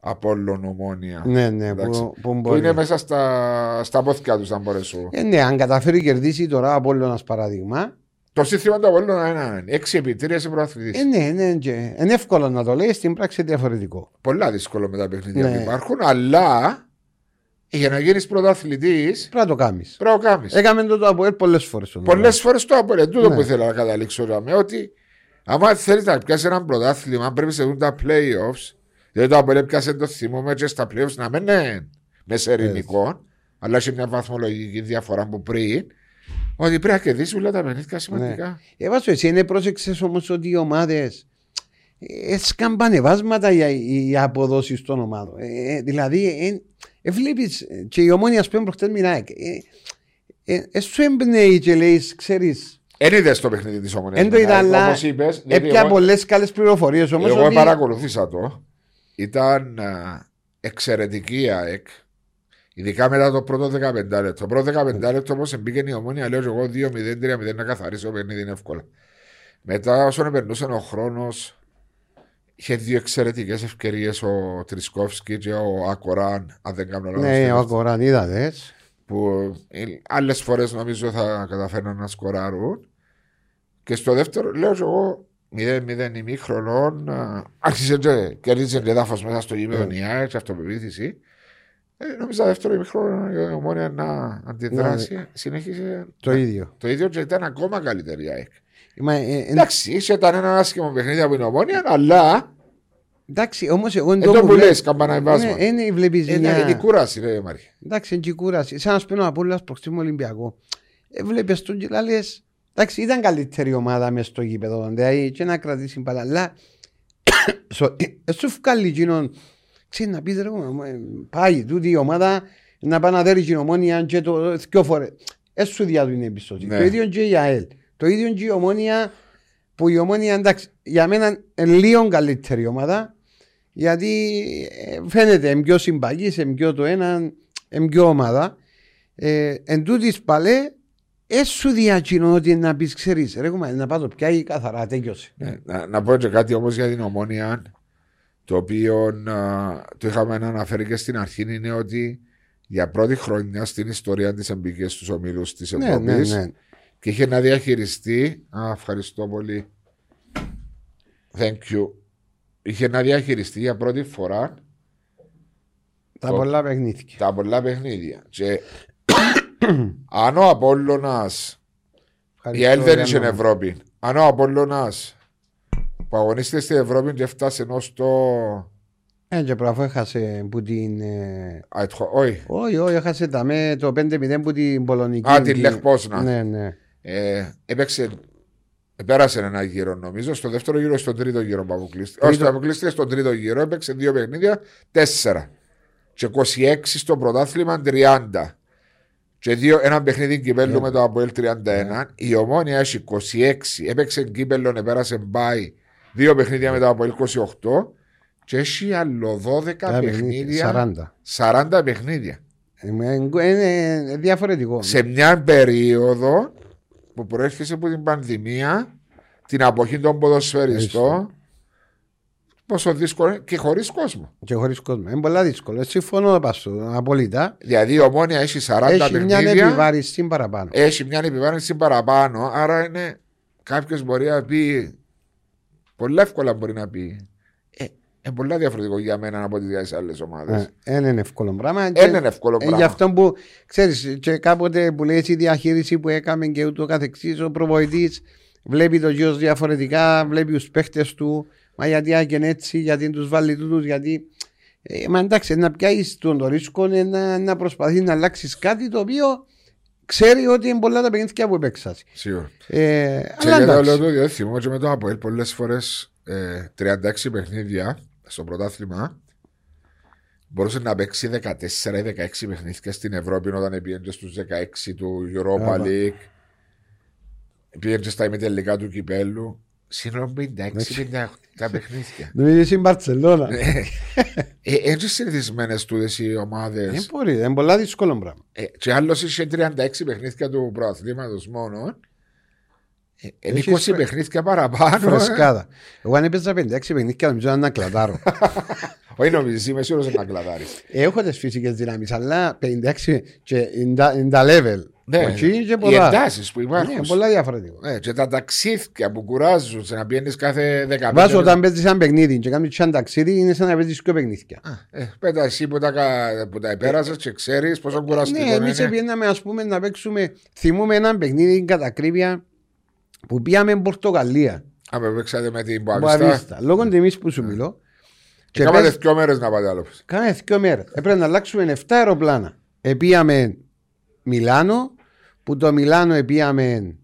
Απόλλων ομόνια. Ναι, ναι, Εντάξει. που, που Που μπορεί. είναι μέσα στα, στα πόθηκα τους, αν μπορέσω. Ε, ναι, αν καταφέρει να κερδίσει τώρα ο Απόλλωνας παράδειγμα, Το σύστημα του Απόλλωνα είναι έξι επιτήρια σε πρωταθλητή. ε, ναι, ναι, και είναι εύκολο να το λέει, στην πράξη είναι διαφορετικό. Πολλά δύσκολο με τα παιχνίδια Ναι. που υπάρχουν, αλλά για να γίνεις πρωταθλητής Πρέπει να το κάνεις. πρέπει να το κάνεις. Έκαμε το το Αποέλ πολλές φορές. τον Πολλές φορές το Απόλλωνα. Τούτο Ναι. που ήθελα να καταλήξω τώρα με ότι άμα θέλεις να πιάσεις ένα πρωτάθλημα, πρέπει σε δουν τα playoffs. Δηλαδή το Απόλλωνα πιάσε το θυμό με και στα playoffs να μην είναι μεσαιρινικό, αλλά έχει μια βαθμολογική διαφορά από πριν. Ότι πρέπει να κερδίσεις όλα τα παιχνίδια σημαντικά. Ε, βάζω εσύ, είναι πρόσεξες όμως ότι οι ομάδες ε, σκαμπανεβάσματα για οι αποδόσεις των ομάδων. Ε, ε, δηλαδή, ε, ε, βλέπεις, ε, και η ομόνια ας πούμε προχτές μιλάει, ε, ε, ε, σου εμπνέει και λέει, ξέρεις, Εν είδες το παιχνίδι της Ομονίας. Εν το είδα, αλλά Όπω είπε, έπια πολλές καλές πληροφορίες όμως Εγώ ότι... παρακολουθήσα το. Ήταν α, εξαιρετική η ΑΕΚ. Ειδικά μετά το πρώτο 15 λεπτό. Το πρώτο 15 λεπτό όμως μπήκε η ομόνια, λέω και εγώ 2-0-3-0 να καθαρίσω το παιχνίδι είναι εύκολα. Μετά, όσον περνούσε ο χρόνος, είχε δύο εξαιρετικές ευκαιρίες ο Τρισκόφσκι και ο Ακοράν, αν δεν κάνω λάθος. Ναι, ο Ακοράν είδατες. που άλλες φορές νομίζω θα καταφέρναν να σκοράρουν. Και στο δεύτερο, λέω και εγώ, 0-0 ημίχρονων, α, άρχισε και κέρδισε και έδαφο μέσα στο γήπεδο Ναι. η ΑΕΚ και αυτοπεποίθηση. Ε, νομίζω δεύτερο ημίχρονο η ομόνια να αντιδράσει. Συνέχισε Το ίδιο. το ίδιο και ήταν ακόμα καλύτερη η ΑΕΚ. Μα, ε, ε, Εντάξει, ήταν ένα άσχημο παιχνίδι από την ομόνια, αλλά εντάξει, όμως εγώ εν το που λες, καμπαναϊβάσμα. Ναι, είναι βλέπεις Είναι μια... είναι κούραση, ρε Μαρία. Εντάξει, είναι και η κούραση. Σαν να σου πει ο Απόλλωνας προκτήμου Ολυμπιακό. Ε, βλέπεις τον και λες, εντάξει, ήταν καλύτερη ομάδα μες στο γήπεδο, δηλαδή και να κρατήσει μπαλά, αλλά σο- ε, σου βγάλει εκείνον, ξέρεις να πεις ρε, ε, πάει τούτη η ομάδα να πάει να δέρει την ομόνια και το δυο φορές. Ε, σου διάδουν εμπιστοσύνη. Ναι. Το ίδιο και η ΑΕΛ. Το ίδιο και η ομόνια, που η ομόνια εντάξει, για μένα είναι λίγο καλύτερη ομάδα, γιατί ε, φαίνεται είναι πιο συμπαγής, είναι πιο το ένα, είναι πιο ομάδα. Ε, εν τούτης παλέ, έσου διακινώ ότι να πεις ξέρεις, ρε κουμά, να πάω το πιάει καθαρά, τέλειωσε. Ναι, να, να πω και κάτι όμως για την ομόνια, το οποίο α, το είχαμε αναφέρει και στην αρχή, είναι ότι για πρώτη χρονιά στην ιστορία της εμπήκε στους ομίλους της Ναι, Ευρώπη ναι, ναι. Και είχε να διαχειριστεί. Α, ευχαριστώ πολύ. Thank you. Είχε να διαχειριστεί για πρώτη φορά Τα Το- πολλά παιχνίδια. τα πολλά παιχνίδια. Και αν ο Απόλλωνας η ΑΕΛ δεν είχε Ευρώπη. Αν ο Απόλλωνας που αγωνίστηκε στην Ευρώπη και έφτασε ενώ στο. Ε, και πράγμα έχασε που την... ε, Α, ετχο- Όχι. Όχι, όχι, έχασε τα με το 5-0 που την Πολωνική. Α, την την- Λεχ Πόσνα. Ναι, ναι. Ε, έπαιξε. Πέρασε ένα γύρο νομίζω. Στο δεύτερο γύρο, στον τρίτο γύρο που αποκλείστηκε. Τρίτο. Όχι, στο αποκλείστηκε στον τρίτο γύρο. Έπαιξε δύο παιχνίδια, τέσσερα. Και 26 στο πρωτάθλημα 30. Και δύο, ένα παιχνίδι κυπέλου Ναι. με το Αποέλ 31. Η ομόνια έχει 26. Έπαιξε κύπελο, πέρασε μπάι. Δύο παιχνίδια με το Αποέλ 28. Και έχει άλλο 12 Τα παιχνίδια. 40. 40 παιχνίδια. Ε, Είναι διαφορετικό. σε μια περίοδο που προέρχεσαι από την πανδημία, την αποχή των ποδοσφαιριστών, πόσο δύσκολο είναι και χωρίς κόσμο. Και χωρίς κόσμο. Είναι πολλά δύσκολο. Ε, Συμφωνώ πάσου, απολύτα. Δηλαδή η ομόνια έχει 40 Έχει μια παιχνίδια, επιβάρηση παραπάνω. έχει μια επιβάρυνση παραπάνω, άρα είναι κάποιος μπορεί να πει, πολύ εύκολα μπορεί να πει, ε, Είναι πολύ διαφορετικό για μένα από τις άλλες ομάδες. Δεν είναι εύκολο πράγμα. Δεν είναι εύκολο Ε, πράγμα. Γι' αυτό που ξέρεις, και κάποτε που λέει η διαχείριση που έκαμε και ούτω καθεξής, ο προβοητή βλέπει το γιος διαφορετικά, βλέπει τους παίχτες του. Μα γιατί άγγεν έτσι, γιατί τους βάλει τούτους, γιατί. Ε, μα εντάξει, να πιάσεις τον το ρίσκο είναι να, να προσπαθείς να αλλάξεις κάτι το οποίο ξέρει ότι είναι πολλά τα παιχνίδια που έπαιξα. Σίγουρα. Ε, Και αλλά για το εντάξει. λέω το διότι θυμώ και με το Αποέλ πολλές φορές 36 παιχνίδια στο πρωτάθλημα μπορούσε να παίξει 14 ή 16 παιχνίδια στην Ευρώπη όταν πήγαινε στους 16 του Europa Μπράβο. League. Πήγαινε στα ημιτελικά του κυπέλου. Σύνολο 56-57 παιχνίδια. Νομίζω η Μπαρσελόνα. Ε, Έτσι συνηθισμένες τούτες οι ομάδες. Δεν μπορεί, είναι πολλά δύσκολο πράγμα. Ε, και άλλος είχε 36 παιχνίδια του πρωταθλήματος μόνο. Ε, είναι Έχεις 20 φρε- παιχνίδια παραπάνω. ε. Φρεσκάδα. Εγώ αν έπαιζα 56 παιχνίδια νομίζω να κλατάρω. Όχι νομίζεις, είμαι σίγουρος να κλαδάρεις. Έχω τις φυσικές δυνάμεις, αλλά 56 και είναι τα- είναι τα level. Ναι, Όχι, και οι πολλά. εντάσεις που Ναι, υπάρχουν. πολλά διαφορετικό. Ναι, και τα ταξίδια που κουράζουν σε να πιένεις κάθε 15 Βάζω όταν παίζεις ένα παιχνίδι και κάνεις ένα ταξίδι είναι σαν να παίζεις δύο παιχνίδια. Ε, πέτα εσύ που τα, κα- που τα επέρασες και ξέρεις πόσο κουραστικό Ναι, εμείς είναι. πήγαμε ας πούμε να παίξουμε. Θυμούμε ένα παιχνίδι κατά ακρίβεια που πήγαμε Πορτογαλία. Αν με παίξατε με την Μποαβίστα. Μποαβίστα. Λόγω τιμής που σου μιλώ. Και Και κάματε πες- δυο μέρες να πάτε άλλο. Κάνε δύο μέρες. Έπρεπε να αλλάξουμε 7 αεροπλάνα. Επίαμε Μιλάνο, που το Μιλάνο επίαμε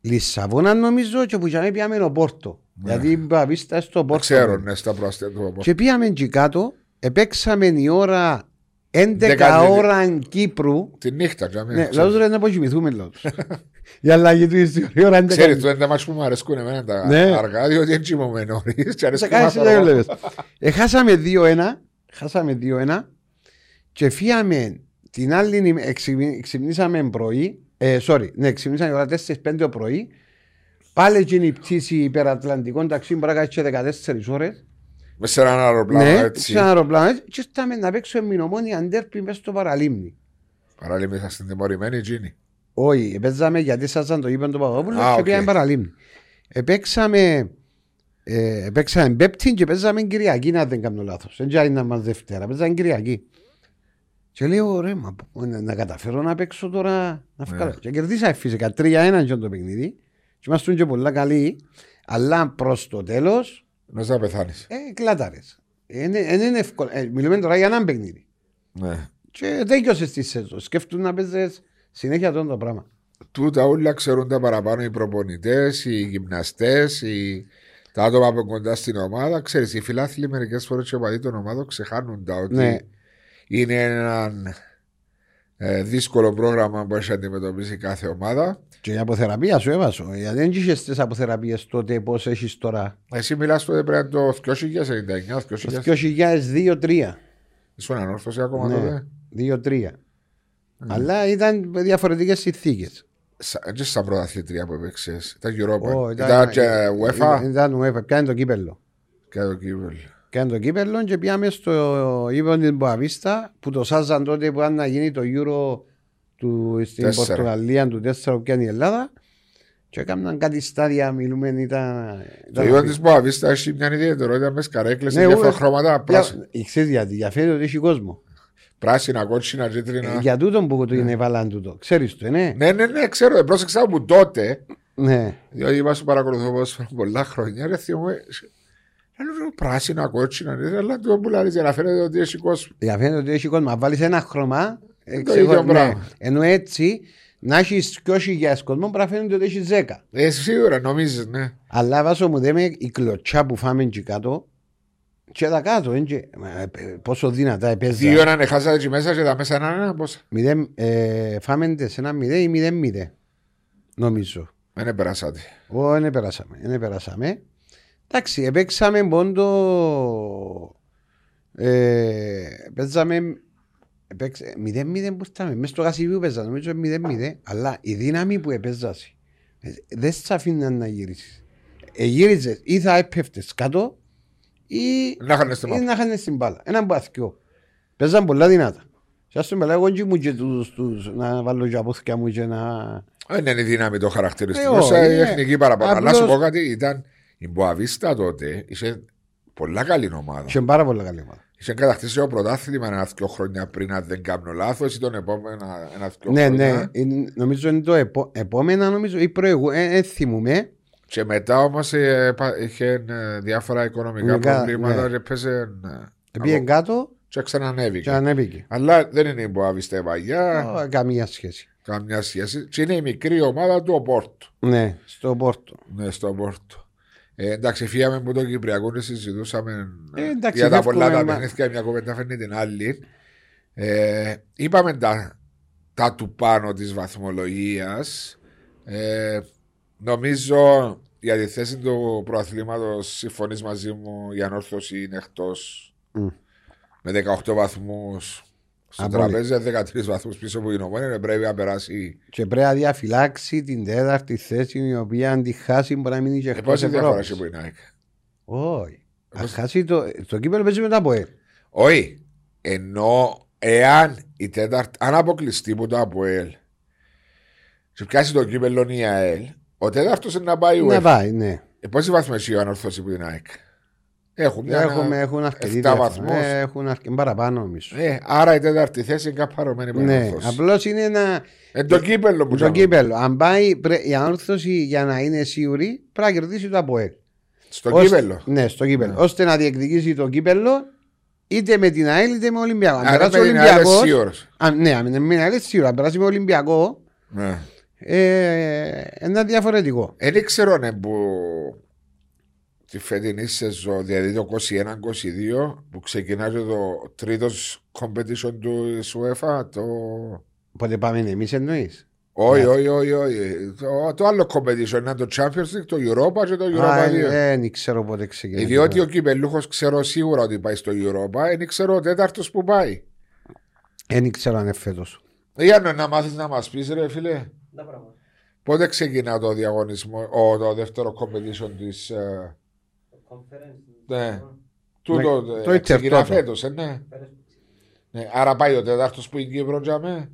Λισαβόνα νομίζω και που για μένα πήγαμε ο Πόρτο. Γιατί η Μπαβίστα στο Πόρτο. Ξέρω, ναι, στα πρόσθετα. Και πήγαμε εκεί κάτω, επέξαμε η ώρα 11 Δέκα- ώρα Κύπρου. Τη νύχτα, τζαμί. Ναι, λαούς ρε να αποκοιμηθούμε λαούς. Η αλλαγή του ήρθε η ώρα 11. Ξέρεις, το είναι τα μάτς που μου αρέσκουν εμένα τα Ναι. αργά, διότι δεν τσιμωμαι νωρίς και Σε αρέσκουν κάνει μας σε δεν αργά. βλέπεις. Ε, χάσαμε 2-1. Χάσαμε 2-1 και φύγαμε την άλλη ημέρα. Ξυπνήσαμε πρωί. Ε, sorry, ναι, ξυπνήσαμε ώρα 4-5 το πρωί. Πάλι εκείνη η πτήση υπερατλαντικών ταξί μπορεί να κάτσει 14 ώρες. Μες σε έναν αεροπλάνο Ναι, έτσι. σε ένα αεροπλάνο έτσι. Και ήρθαμε να παίξουμε μηνομόνια αντέρπι μέσα στο παραλίμνη. Παράλληλα είχα στην τιμωρημένη Τζίνι. Όχι, παίζαμε γιατί σας το είπαν το Παπαδόπουλο Α, και οκ. πήγαμε παραλίμνη. Επέξαμε, ε, επέξαμε Πέπτη και παίζαμε Κυριακή, να δεν κάνω λάθος. Δεν τζάει να μας Δευτέρα, παίζαμε Κυριακή. Και λέω, ρε, μα πού- να, να καταφέρω να παίξω τώρα, να βγάλω. Και κερδίσαμε φυσικά 3-1 και το παιχνίδι. Και ήμασταν και πολλά καλοί, αλλά προς το τέλος, Νος να πεθάνεις. ε, κλάταρες. Ε, Είναι, είναι εύκολο. Ε, μιλούμε τώρα για ένα παιχνίδι. Ναι. Και τέλειωσε στη σεζόν. Σκέφτομαι να παίζεις συνέχεια αυτό το πράγμα. Τούτα όλα ξέρουν τα παραπάνω οι προπονητές, οι γυμναστές, οι... τα άτομα που είναι κοντά στην ομάδα. Ξέρεις, οι φιλάθλοι μερικές φορές και οι οπαδοί των ομάδων ξεχάνουν τα ότι Ναι. είναι ένα ε, δύσκολο πρόγραμμα που έχει αντιμετωπίσει κάθε ομάδα. Και η αποθεραπεία σου έβασο. Γιατί δεν είχες τις αποθεραπείες τότε πώς έχεις τώρα; Εσύ μιλάς τότε πρέπει το 2099, 2000. Το 2002-3. Ήσουν ανόρθωση ακόμα Ναι. τότε; 2-3. Αλλά ήταν διαφορετικές συνθήκες. Σα- Έτσι στα πρωταθλητρία που έπαιξες. Ήταν Europa. Ω, ήταν, και UEFA Ήταν, ήταν UEFA. Πιάνε το κύπελο. και το κύπελ. Πιάνε το κύπελο και πήγαμε στο ύπο της Μποαβίστα που το σάζαν τότε που ήταν να γίνει το Euro του, στην Τέσσερα. Πορτογαλία του 4 που πιάνει η Ελλάδα. Και έκαναν κάτι στάδια, μιλούμε, ήταν... Το ήταν είδα τη Μποαβίστα έχει μια ιδιαιτερότητα μες καρέκλες σε Ναι, διάφορα ου- χρώματα. πράσι- Για- Ξέρεις γιατί, για φέτο ότι έχει κόσμο. Πράσινα, κότσινα, κίτρινα. Ε, Για τούτον που το είναι βάλαν τούτο. Ξέρεις το, ναι. Ναι, ναι, ναι, ξέρω. ε, Πρόσεξα από τότε, Ναι. διότι είπα σου παρακολουθώ ποδόσφαιρο πολλά χρόνια. Ρε θυμώ, ε, σε- λέω πράσινα, κότσινα, ναι, αλλά το που λέει για να φαίνεται ότι έχει κόσμο. Για φαίνεται ότι έχει κόσμο. Αν βάλεις ένα χρώμα, ε, Το ξεχω- ίδιο ναι. πράγμα. Ενώ έτσι, να έχεις 2.000 κόσμο, πρέπει να φαίνεται ότι έχεις 10. Ε, σίγουρα νομίζεις, ναι. Αλλά βάσο μου λέμε η κλωτσιά που φάμε εκεί κάτω, και τα κάτω, είναι και- μα, ε, πόσο δυνατά Δύο επέζα. έναν χάσατε εκεί μέσα και τα μέσα να είναι πόσα; Μηδέν, ε, φάμε σε ένα 0 ή 0-0, νομίζω. Δεν περάσατε. Ω, δεν περάσαμε, δεν περάσαμε. Εντάξει, επέξαμε πόντο. Ε, παίζαμε. Επέξε, 0-0 που στάμε. Μες στο Κασιβίου παίζαμε, νομίζω 0-0. Αλλά η δύναμη που επέζασε ε, δεν σε αφήναν να γυρίσεις. Ε, γύριζες ή θα έπεφτες κάτω ή, Να είχαν στη ή μάπα. να χάνεις την μπάλα. Έναν παθιό. Παίζαν πολλά δυνατά. Σας το μιλάω εγώ και μου και τους, τους, να βάλω και απόθηκια μου και να... Δεν είναι η δύναμη το χαρακτηριστικό. Ε, όχι, σε είναι. εθνική παραπάνω. Αλλά σου Απλώς- πω κάτι, ήταν η Μποαβίστα τότε. Είχε Πολλά καλή ομάδα. Και πάρα πολύ καλή ομάδα. Είχε κατακτήσει το πρωτάθλημα ένα-δυο χρόνια πριν, αν δεν κάνω λάθος, ή τον επόμενο ένα-δυο Ναι, χρόνια. ναι. Είναι- Νομίζω είναι το επό... επόμενα, νομίζω, ή προηγούμενα. Ε, θυμούμαι. Και μετά όμως είχε ε, διάφορα οικονομικά Οικονομικά, προβλήματα ναι. και έπαιζε. ε, Πήγε από- κάτω Και ξανανέβηκε. και ανέβηκε. Αλλά δεν είναι η Μποαβιστέ Βαγιά, Ω, Καμία σχέση. καμιά σχέση. Και είναι η μικρή ομάδα του Οπόρτου. Ναι, στο Πόρτο. Ναι, στο Πόρτο. Ε, εντάξει, φύγαμε από το Κυπριακό και συζητούσαμε Ε, εντάξει, για τα φεύγουμε, πολλά τα μα- παιχνίδια. Μια κουβέντα φέρνει την άλλη. Ε, είπαμε τα, τα του πάνω της βαθμολογίας. Ε, νομίζω για τη θέση του προαθλήματος συμφωνείς μαζί μου η ανόρθωση είναι εκτός Μμ. με 18 βαθμούς. Στο Απόλυτα. τραπέζι 13 βαθμούς πίσω από την ομόνια πρέπει να περάσει. Και πρέπει να διαφυλάξει την τέταρτη θέση η οποία αν τη χάσει μπορεί να μείνει και Ε, εκτός πόση διαφορά Ευρώπης. έχει που είναι. ΑΕΚ; Όχι. Αν Πώς- χάσει το, το κύπελο παίζει μετά από ελ. Όχι. Ενώ εάν η τέταρτη, αν αποκλειστεί που το ΑΠΟΕΛ και πιάσει το κύπελο η ΑΕΛ, ο τέταρτο είναι να πάει Να UEFA. πάει, ναι. Ε, πόσοι βαθμοί έχει ο ανορθώσει που την ΑΕΚ. Έχουν, μια, Έχουμε, έχουν αρκετή 7 διαφορά. βαθμούς. Ε, Έχουν αρκετή παραπάνω νομίζω. Ε, άρα η τέταρτη θέση είναι καπαρωμένη από την Ναι, ανορθώση. απλώς είναι ένα. Ε, το κύπελο που Το τζάμε. κύπελο. Αν πάει πρέ- η ανόρθωση για να είναι σίγουρη πρέπει να κερδίσει το ΑΠΟΕΛ. Στο Ώστε- κύπελο. Ναι, στο κύπελο. Ώστε να διεκδικήσει το κύπελο είτε με την ΑΕΛ είτε με Ολυμπιακό. Αν Άρα περάσει ο με την ΑΕΛ Ολυμπιακό. σίγουρος. Ναι, αν με την ΑΕΛ σίγουρα. Αν περάσει με Ολυμπιακό. Ναι. Ε, ένα διαφορετικό. Ε, Δεν ξέρω ναι, που τη φετινή σεζόν, δηλαδή το 21-22, που ξεκινάει και το τρίτος competition του UEFA, το. Πότε πάμε εμείς εννοείς; Όχι, όχι, όχι, όχι. Το, το άλλο competition είναι το Champions League, το Europa και το Europa 2. Δεν ξέρω πότε ξεκινάει. Ε, Διότι ο κυπελούχος ξέρω σίγουρα ότι πάει στο Europa, δεν ξέρω ο τέταρτος που πάει. Δεν ξέρω αν είναι φέτος. Για να μάθεις να μας πεις, ρε φίλε, Τα πράγματα. Πότε ξεκινά το διαγωνισμό, ο, το δεύτερο competition της. Το conference. Ναι. Τούτο Ναι, ε, το ξεκινά Ιντερ φέτος, ε, ναι. Πέρασε. ναι. Άρα πάει ο τέταρτο που είναι Κύπρο, τζαμέ.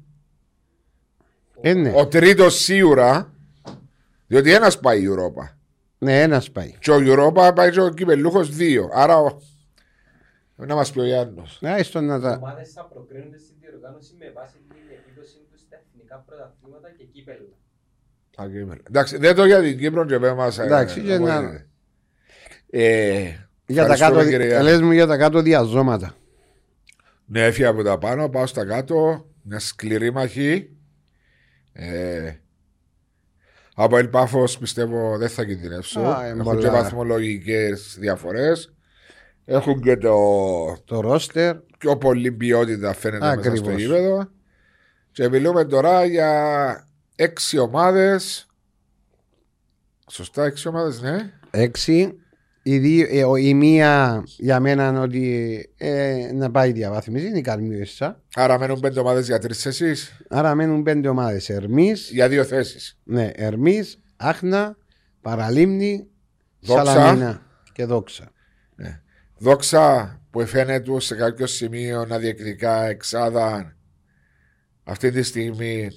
Ε, ναι. Ο τρίτος σίγουρα, διότι ένας πάει η Europa. Ναι, ένας πάει. Και ο Europa πάει και ο κυπελούχος δύο. Άρα. ο- Να μας πει ο Γιάννος. Ναι, στο να Οι τα. ομάδες θα προκρίνονται στην διοργάνωση με βάση την επίδοση του στα εθνικά πρωταθλήματα και κύπελα. Εντάξει, δεν το για την Κύπρο και πέ μας, ε, Εντάξει, ε, για να- ε, Για τα ευχαριστούμε, κάτω, κύριε Γιάννη. λες μου για τα κάτω διαζώματα. Ναι, έφυγα από τα πάνω, πάω στα κάτω. Μια σκληρή μαχή. Ε, από Ελπάφος πιστεύω δεν θα κινδυνεύσω. Α, Έχουν πολλά. και βαθμολογικές διαφορές. Έχουν και το Το ρόστερ. πιο πολύ ποιότητα φαίνεται μέσα στο Ακριβώς. γήπεδο. Και μιλούμε τώρα για έξι ομάδες. Σωστά, έξι ομάδες, ναι. Έξι. Η, δύο, ε, ο- η μία για μένα είναι ότι ε, να πάει διαβάθμιση είναι η Καρμιούσα. Άρα μένουν πέντε ομάδες για τρεις θέσεις. Άρα μένουν πέντε ομάδες. Ερμής, Για δύο θέσεις. ναι, Ερμής, Άχνα, Παραλίμνη, Δόξα. Σαλαμίνα και Δόξα. Δόξα που φαίνεται σε κάποιο σημείο να διεκδικά εξάδα αυτή τη στιγμή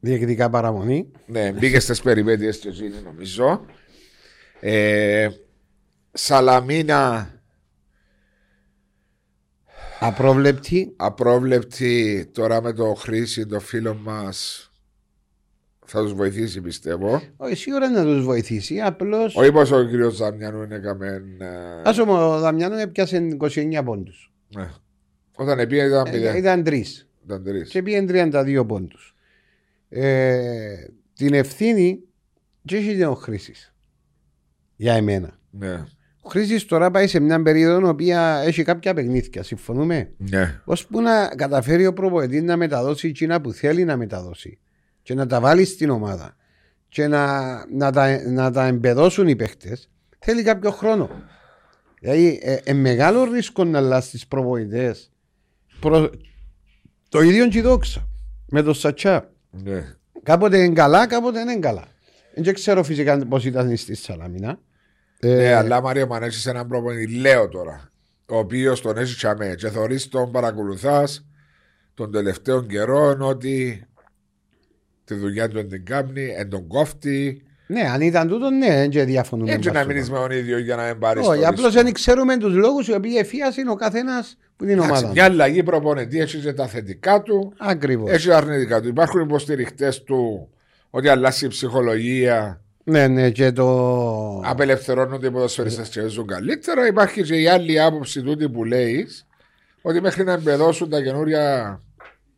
Διεκδικά παραμονή. ναι, μπήκε στις περιπέτειες του Ζήνη νομίζω ε, Σαλαμίνα Απρόβλεπτη. απρόβλεπτη τώρα με το Χρήση το φίλο μας θα τους βοηθήσει πιστεύω Όχι, σίγουρα να τους βοηθήσει. Απλώ. όχι πως ο κύριος Ζαμιανού είναι καμέν Α πούμε, ο Δαμιάνο έπιασε 29 πόντους. ναι. όταν πήγε ήταν πέντε Ήταν τρεις. Ήταν τρεις Και πήγε 32 πόντους. Ε, την ευθύνη και έχει ο Χρήσης. Για εμένα. ναι, Ο Χρήσης τώρα πάει σε μια περίοδο η οποία έχει κάποια παιχνίδια. Συμφωνούμε; ναι, ώσπου να καταφέρει ο προπονητής να μεταδώσει εκείνα που θέλει να μεταδώσει και να τα βάλει στην ομάδα και να, να, τα, να τα εμπεδώσουν οι παίχτε, θέλει κάποιο χρόνο. Δηλαδή, ε, ε, μεγάλο ρίσκο να αλλάξεις τι προπονητέ. Το ίδιο και η δόξα με το Σατσά. ναι. Κάποτε είναι καλά, κάποτε δεν είναι καλά. Δεν ξέρω φυσικά πώς ήταν στη Σαλαμίνα. Ε, Ναι, αλλά Μαρία μου αν έχεις έναν προπονητή, λέω τώρα, ο οποίος τον έχει τσαμέ και θεωρείς τον παρακολουθάς των τελευταίων καιρών ότι τη δουλειά του δεν την κάνει, εν τον κόφτει, Ναι, αν ήταν τούτο, ναι, δεν διαφωνούμε. Έτσι να με μείνεις αυτό. με τον ίδιο για να μην πάρεις. Όχι, απλώς δεν ξέρουμε τους λόγους οι οποίοι εφίασαν ο καθένας που είναι η ομάδα. Μια αλλαγή προπονητή έχει και τα θετικά του, Ακριβώς. έχει τα αρνητικά του. Υπάρχουν υποστηριχτές του ότι αλλάζει η ψυχολογία, Ναι, ναι, και το. απελευθερώνονται οι ποδοσφαιριστές και ζουν καλύτερα. Υπάρχει και η άλλη άποψη τούτη που λέεις ότι μέχρι να εμπεδώσουν τα καινούρια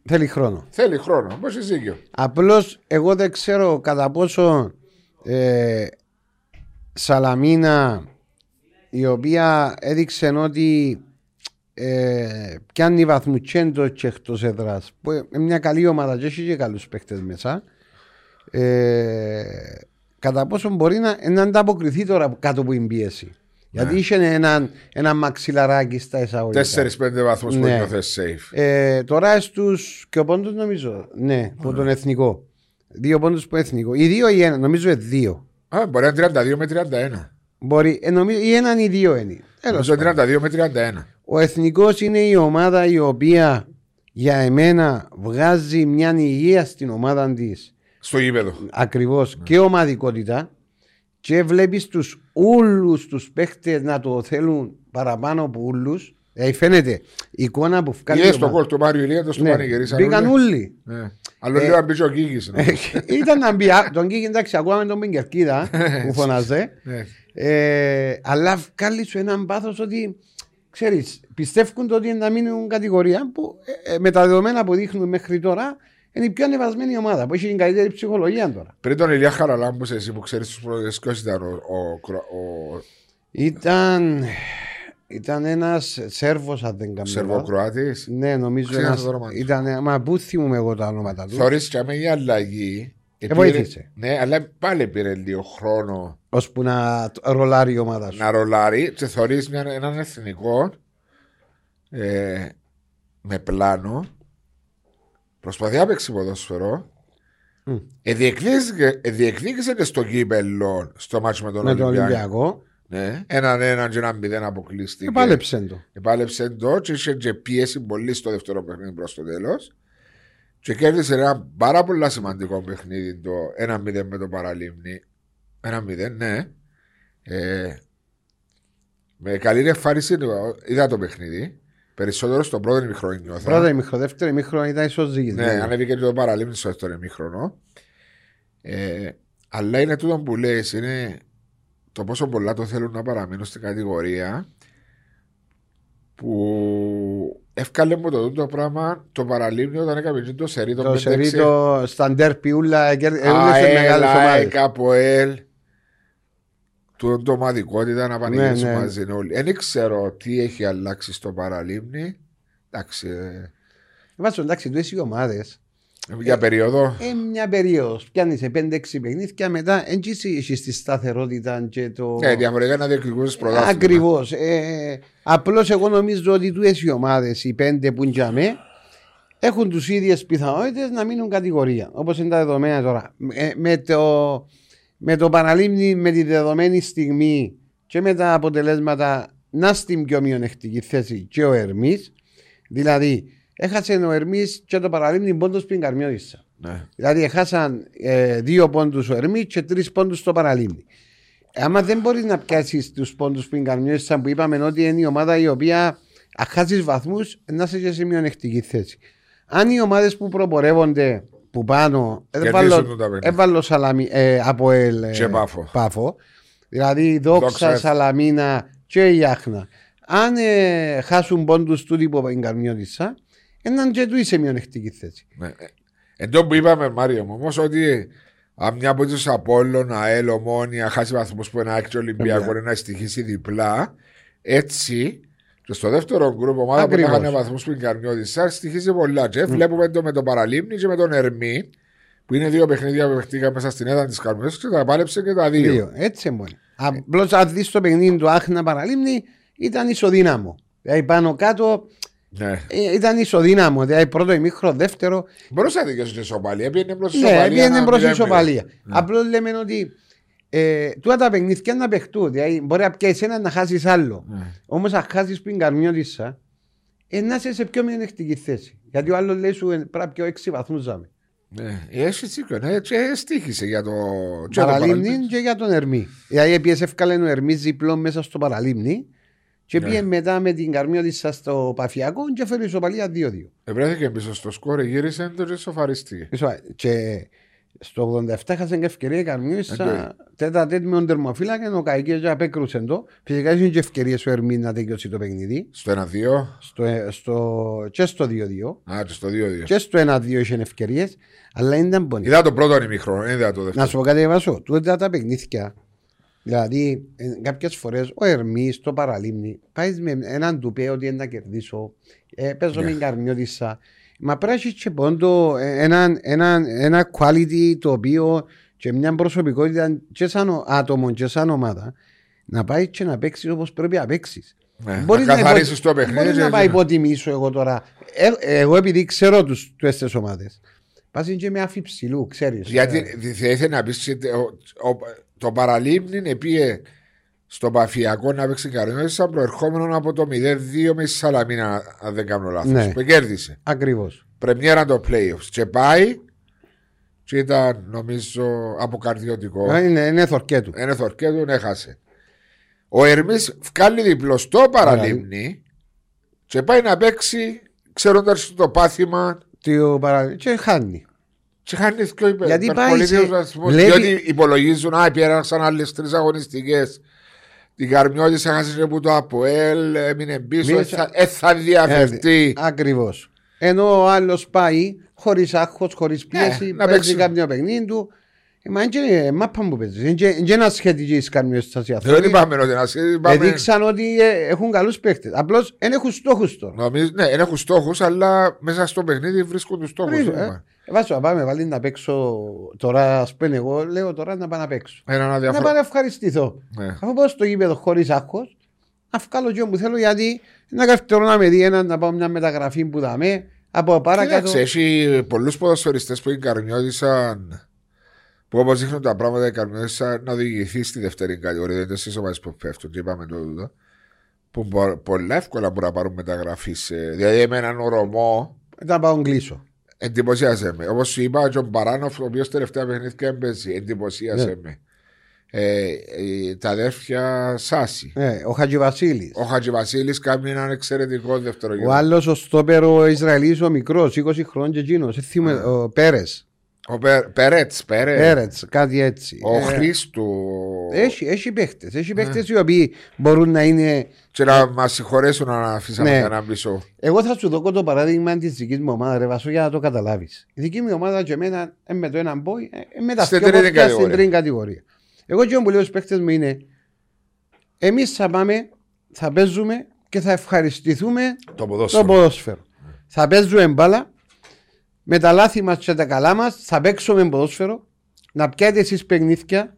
Θέλει χρόνο. θέλει χρόνο. Πώ είσαι δίκιο. Απλώς εγώ δεν ξέρω κατά πόσο ε, Σαλαμίνα η οποία έδειξε ότι ε, πιάνει βαθμούς και εντός και εκτός έδρας που είναι μια καλή ομάδα και έχει και καλούς παίχτες μέσα ε, κατά πόσο μπορεί να, να ανταποκριθεί τώρα κάτω από την πίεση γιατί είχε έναν ένα μαξιλαράκι στα εισαγωγικά 4-5 βαθμούς που Ναι. νιώθε safe. ε, τώρα στους και ο πόντου νομίζω. Ναι, από τον εθνικό. Δύο πόντους που εθνικό. Οι δύο ή ένα, νομίζω είναι δύο. Α, μπορεί να είναι 32 με 31. Μπορεί, ε, νομίζω, ή έναν ή δύο είναι. Τέλος Νομίζω πάντων. 32 με 31. Ο εθνικός είναι η ομάδα η οποία για εμένα βγάζει μια υγεία στην ομάδα της. Στο γήπεδο. Ακριβώς Ναι. και ομαδικότητα. Και βλέπεις τους όλου τους παίχτες να το θέλουν παραπάνω από όλου. Δηλαδή φαίνεται η εικόνα που βγάλει. Είδε η το ομάδα. κόλ του Μάριου Ηλίας, το Ναι, πανηγυρίσαν. Μπήκαν όλοι. όλοι. Ναι. Αλλά λίγο να μπει ο Κίκης, ναι. Ήταν να μπει. α, Τον Κίκη εντάξει, ακούγαμε τον Μπιγκερκίδα που φωνάζε. Ναι. Ε, αλλά βγάλει σου έναν πάθος ότι ξέρεις, πιστεύουν το ότι είναι να μείνουν κατηγορία που ε, ε, με τα δεδομένα που δείχνουμε μέχρι τώρα είναι η πιο ανεβασμένη ομάδα που έχει την καλύτερη ψυχολογία τώρα. Πριν τον Ηλία Χαραλάμπους, εσύ που ξέρεις τους πρώτες, ποιος ήταν ο, ο, Κρο- ο Ήταν, ήταν ένας Σέρβος, αν δεν κάνω λάθος. Σερβοκροάτης. Ναι, νομίζω Ξέχασα ένας, το όνομα του. ήταν. Μα πού θυμούμαι εγώ τα ονόματα του. Θωρείς και με η αλλαγή. Ε, βοήθησε. Ναι, αλλά πάλι πήρε λίγο χρόνο ώσπου να ρολάρει η ομάδα σου. να ρολάρει και θωρείς μια, έναν εθνικό ε, με πλάνο προσπαθεί να παίξει ποδόσφαιρο Μμ. Εδιεκδίκησε ε, διεκδίκησε και στο κύπελο στο μάτσο με τον Με τον Ολυμπιακό. Ολυμπιακό. Ναι, έναν έναν και έναν μηδέν αποκλείστηκε. Επάλεψε το. Επάλεψε το και είχε και πίεση πολύ στο δεύτερο παιχνίδι προς το τέλος. Και κέρδισε ένα πάρα πολύ σημαντικό παιχνίδι το 1-0 με το παραλίμνη. 1-0, ναι. Ε, με καλή εμφάνιση είδα το παιχνίδι. Περισσότερο στο πρώτο ημιχρόνιο νιώθα. Πρώτο ημίχρονο, δεύτερο ημίχρονο ήταν ισοζύγη. Ναι, ανέβηκε και το παραλίμνη στο δεύτερο ημίχρονο. Ε, αλλά είναι τούτο που λες, είναι το πόσο πολλά το θέλουν να παραμείνουν στην κατηγορία που εύκαλε μου το τούτο πράγμα το παραλίμνη όταν έκαμε το σερί το Το 5-6. σερί το σταντέρ πιούλα, έδωσε ΑΕΛ, μεγάλες ΑΕΚ, ομάδες. ΑΠΟΕΛ. Του το ομαδικότητα να πανηγυρίσουν Ναι, ναι. μαζί όλοι. Δεν ξέρω τι έχει αλλάξει στο παραλίμνη. Εντάξει, ε, Βάζω εντάξει, του οι ομάδες για περίοδο. Ε, μια περίοδος. Πιάνεις σε 5-6 παιχνίδια μετά έτσι έχεις τη σταθερότητα και το. Ε, διαφορετικά να διεκδικούσε πρωτάθλημα. Ακριβώς. Ε, Απλώς εγώ νομίζω ότι του οι ομάδες, οι πέντε που είναι έχουν τους ίδιες πιθανότητες να μείνουν κατηγορία. Όπως είναι τα δεδομένα τώρα. Ε, με, το, με το παραλίμνη, με τη δεδομένη στιγμή και με τα αποτελέσματα να στην πιο μειονεκτική θέση και ο Ερμής. Δηλαδή, έχασε ο Ερμής και το παραλίμνη πόντος πριν Καρμιώτησα. Ναι. Δηλαδή, έχασαν ε, δύο πόντους ο Ερμής και τρεις πόντους στο παραλίμνη. Άμα δεν μπορείς να πιάσεις τους πόντους πριν Καρμιώτησα που είπαμε ότι είναι η ομάδα η οποία αχάσει βαθμούς να είσαι και σε μειονεκτική θέση. Αν οι ομάδες που προπορεύονται που πάνω, Κερδίσουν έβαλω, το τα παιχνίδια. έβαλω σαλαμι, ε, από ελ, ε, Και Πάφο. πάφο. Δηλαδή δόξα, Δόξα. Σαλαμίνα και η Άχνα. Αν ε, χάσουν πόντους τούτοι που είπαν Καρμιώτησα, έναν και του σε μειονεκτική θέση. Ναι. Εν τω που είπαμε, Μάριο μου, όμως ότι αν μια από του Απόλλων, ΑΕΛ, Ομόνια, χάσει βαθμούς που ένα άκρη Ολυμπιακό Βέβαια. να στοιχήσει διπλά, έτσι και στο δεύτερο γκρουπ ομάδα Ακριβώς. που είχαν βαθμούς που είναι καρμιώδη, στοιχίζει πολλά. Και βλέπουμε το με τον Παραλίμνη και με τον Ερμή, που είναι δύο παιχνίδια που παιχτήκαν μέσα στην έδρα της Καρμιώδη και τα πάλεψε και τα δύο. Δύο. Έτσι μόνο. Απλώς αν δεις το παιχνίδι του Άχνα Παραλίμνη ήταν ισοδύναμο. Δηλαδή πάνω κάτω Ναι. ε, ήταν ισοδύναμο. Δηλαδή πρώτο ημίχρο, δεύτερο. Μπορούσα να δικαιώσει την ισοπαλία. Πήγαινε προς την Ναι, ισοπαλία. πήγαινε ένα προς μηδέν ισοπαλία. μηδέν. Απλώς λέμε ότι ε, τούτα τα παιχνίδια να παιχτούν. Δηλαδή μπορεί να πιάσει ένα να χάσεις άλλο. Ναι. Όμως αν χάσεις πριν καρμιώτησα, ε, να είσαι σε πιο μειονεκτική θέση. Γιατί ο άλλος λέει σου ε, πρέπει να πιω έξι βαθμούς ζάμε. Ναι, έχει τσίκο, ναι, και στήχησε για το. και το Παραλίμνη παραλίμνη. και για τον Ερμή. Δηλαδή έπιες εύκαλε ο Ερμής διπλό μέσα στο Παραλίμνη και Ναι. πήγε μετά με την Καρμιώτισσα στο Παφιακό και έφερε ισοπαλία 2-2. Ευρέθηκε πίσω στο σκόρ, γύρισε το και σοφαριστήκε. Πίσω, Και στο 87 είχαν και ευκαιρία η Καρμιώτισσα Εντάξει. τέτα τέτ με τον τερμοφύλακα ο Καϊκές και απέκρουσε το. Φυσικά είχε και ευκαιρίες ο Ερμή να τελειώσει το παιχνίδι. Στο 1-2. Στο, στο, και στο 2-2. Α, και στο 2-2. Και στο 1-2 είχε ευκαιρίες. Αλλά ήταν πονή. Είδα το πρώτο ημίχρονο, δεν είδα το Να δεύτερο. σου πω κάτι Βάσο, τούτα τα παιχνίδια. Δηλαδή, ε, κάποιες φορές ο Ερμής στο παραλίμνη πάεις με έναν του πει ότι είναι να κερδίσω. Ε, παίζω Ναι. με καρμιώτησα. Μα πρέπει να έχεις και πόντο ε, ένα, ένα, ένα quality το οποίο και μια προσωπικότητα και σαν άτομο και σαν ομάδα να πάει και να παίξεις όπως πρέπει να παίξεις. Ναι, Μπορείς να να καθαρίσεις υπο- το παιχνίδι. Μπορείς και- να πάει υποτιμήσω εγώ τώρα. Ε, εγώ επειδή ξέρω τους τέσσερις ομάδες Πας και με άφη ψηλού, ξέρεις. Γιατί Ε, θα ήθελε να πεις το παραλίμνη επίε στο Παφιακό να παίξει καρδιόσα προερχόμενο από το 0-2 με τη Σαλαμίνα, αν δεν κάνω λάθος. Ναι. Που κέρδισε. Ακριβώς. Πρεμιέρα το playoffs. Και πάει και ήταν νομίζω αποκαρδιωτικό. Ε, Είναι, είναι θορκέ του. Ένα θορκέ του έχασε. Ο Ερμής βγάλει διπλό στο παραλίμνη και πάει να παίξει ξέροντας το πάθημα Το παρα... Και χάνει. Και χάνει δύο υπε- Γιατί πάει υπερπολίτες σε- βαθμούς, βλέπει- Διότι υπολογίζουν, α, πέρασαν άλλες τρεις αγωνιστικές. Την Καρμιώτη έχασε και που το Αποέλ, έμεινε πίσω, Μία- ε, θα- ε, θα διαφερθεί. Ακριβώς. Ενώ ο άλλος πάει χωρίς άγχος, χωρίς πίεση, Ναι, να παίζει παίξει. κάποιο παιχνίδι του. Ε, Μα είναι και μάπα που παίζεις. Είναι και- είναι και ένα σχετική σκαρμιό στα Δεν είπαμε ότι να σε- είπαμε- Έδειξαν ότι ε, έχουν καλούς παίχτες. Απλώς δεν έχουν στόχους τώρα. Νομίζω, ναι, δεν έχουν στόχους, αλλά μέσα στο παιχνίδι βρίσκουν τους στόχους. Βρίζω, ε. Ε, Βάσο, να πάμε βάλει να παίξω τώρα. Α πούμε, εγώ λέω τώρα να πάω να παίξω. Ένα Να αδιαφορό. πάω να ευχαριστηθώ. Ναι. Αφού πάω στο γήπεδο χωρίς άγχος, να βγάλω και όπου θέλω γιατί να καυτερώ να με δει έναν να πάω μια μεταγραφή που δαμε από παρακάτω. Κοίταξε, έχει πολλούς ποδοσφαιριστές που εγκαρμιώδησαν. Που όπως δείχνουν τα πράγματα, εγκαρμιώδησαν να οδηγηθεί στη δεύτερη κατηγορία. Δεν είναι στι ομάδε που πέφτουν, και είπαμε το τούτο. Που μπο- πολλά εύκολα μπορούν να πάρουν μεταγραφή. σε- Δηλαδή, με έναν ορομό Να πάω κλείσω. Εντυπωσίασε με. Όπως σου είπα, ο Τζον Παράνοφ, ο οποίος τελευταία παιχνίδια έμπαιζε, εντυπωσίασε Ναι. με. Ε, ε, τα αδέρφια Σάση. Ε, ο Χατζηβασίλη. Ο Χατζηβασίλη κάνει έναν εξαιρετικό δεύτερο Ο γύρο. άλλος ο στόπερ ο Ισραηλής ο μικρός, 20 χρόνια και εκείνο. Ο Πέρες. Ο Περέτ, Περέτ. Πέρετς, κάτι έτσι. Ο Ε, Χρήστου. Έχει, έχει παίχτες. Έχει παίχτες οι οποίοι μπορούν να είναι. Και να μας συγχωρέσουν να αφήσαμε Ναι. κανένα πίσω. Εγώ θα σου δώσω το παράδειγμα της δικής μου ομάδας, ρε Βασό, για να το καταλάβεις. Η δική μου ομάδα και εμένα ε, με το έναν μπόι, ε, με τα Στην δυο τρίτη πόδια στην κατηγορία. τρίτη κατηγορία. Εγώ και που λέω στου παίχτες μου είναι, εμείς θα πάμε, θα παίζουμε και θα ευχαριστηθούμε Το το ποδόσφαιρο. ποδόσφαιρο. Θα παίζουμε μπάλα με τα λάθη μας και τα καλά μας, θα παίξουμε ποδόσφαιρο, να πιάτε εσείς παιχνίδια,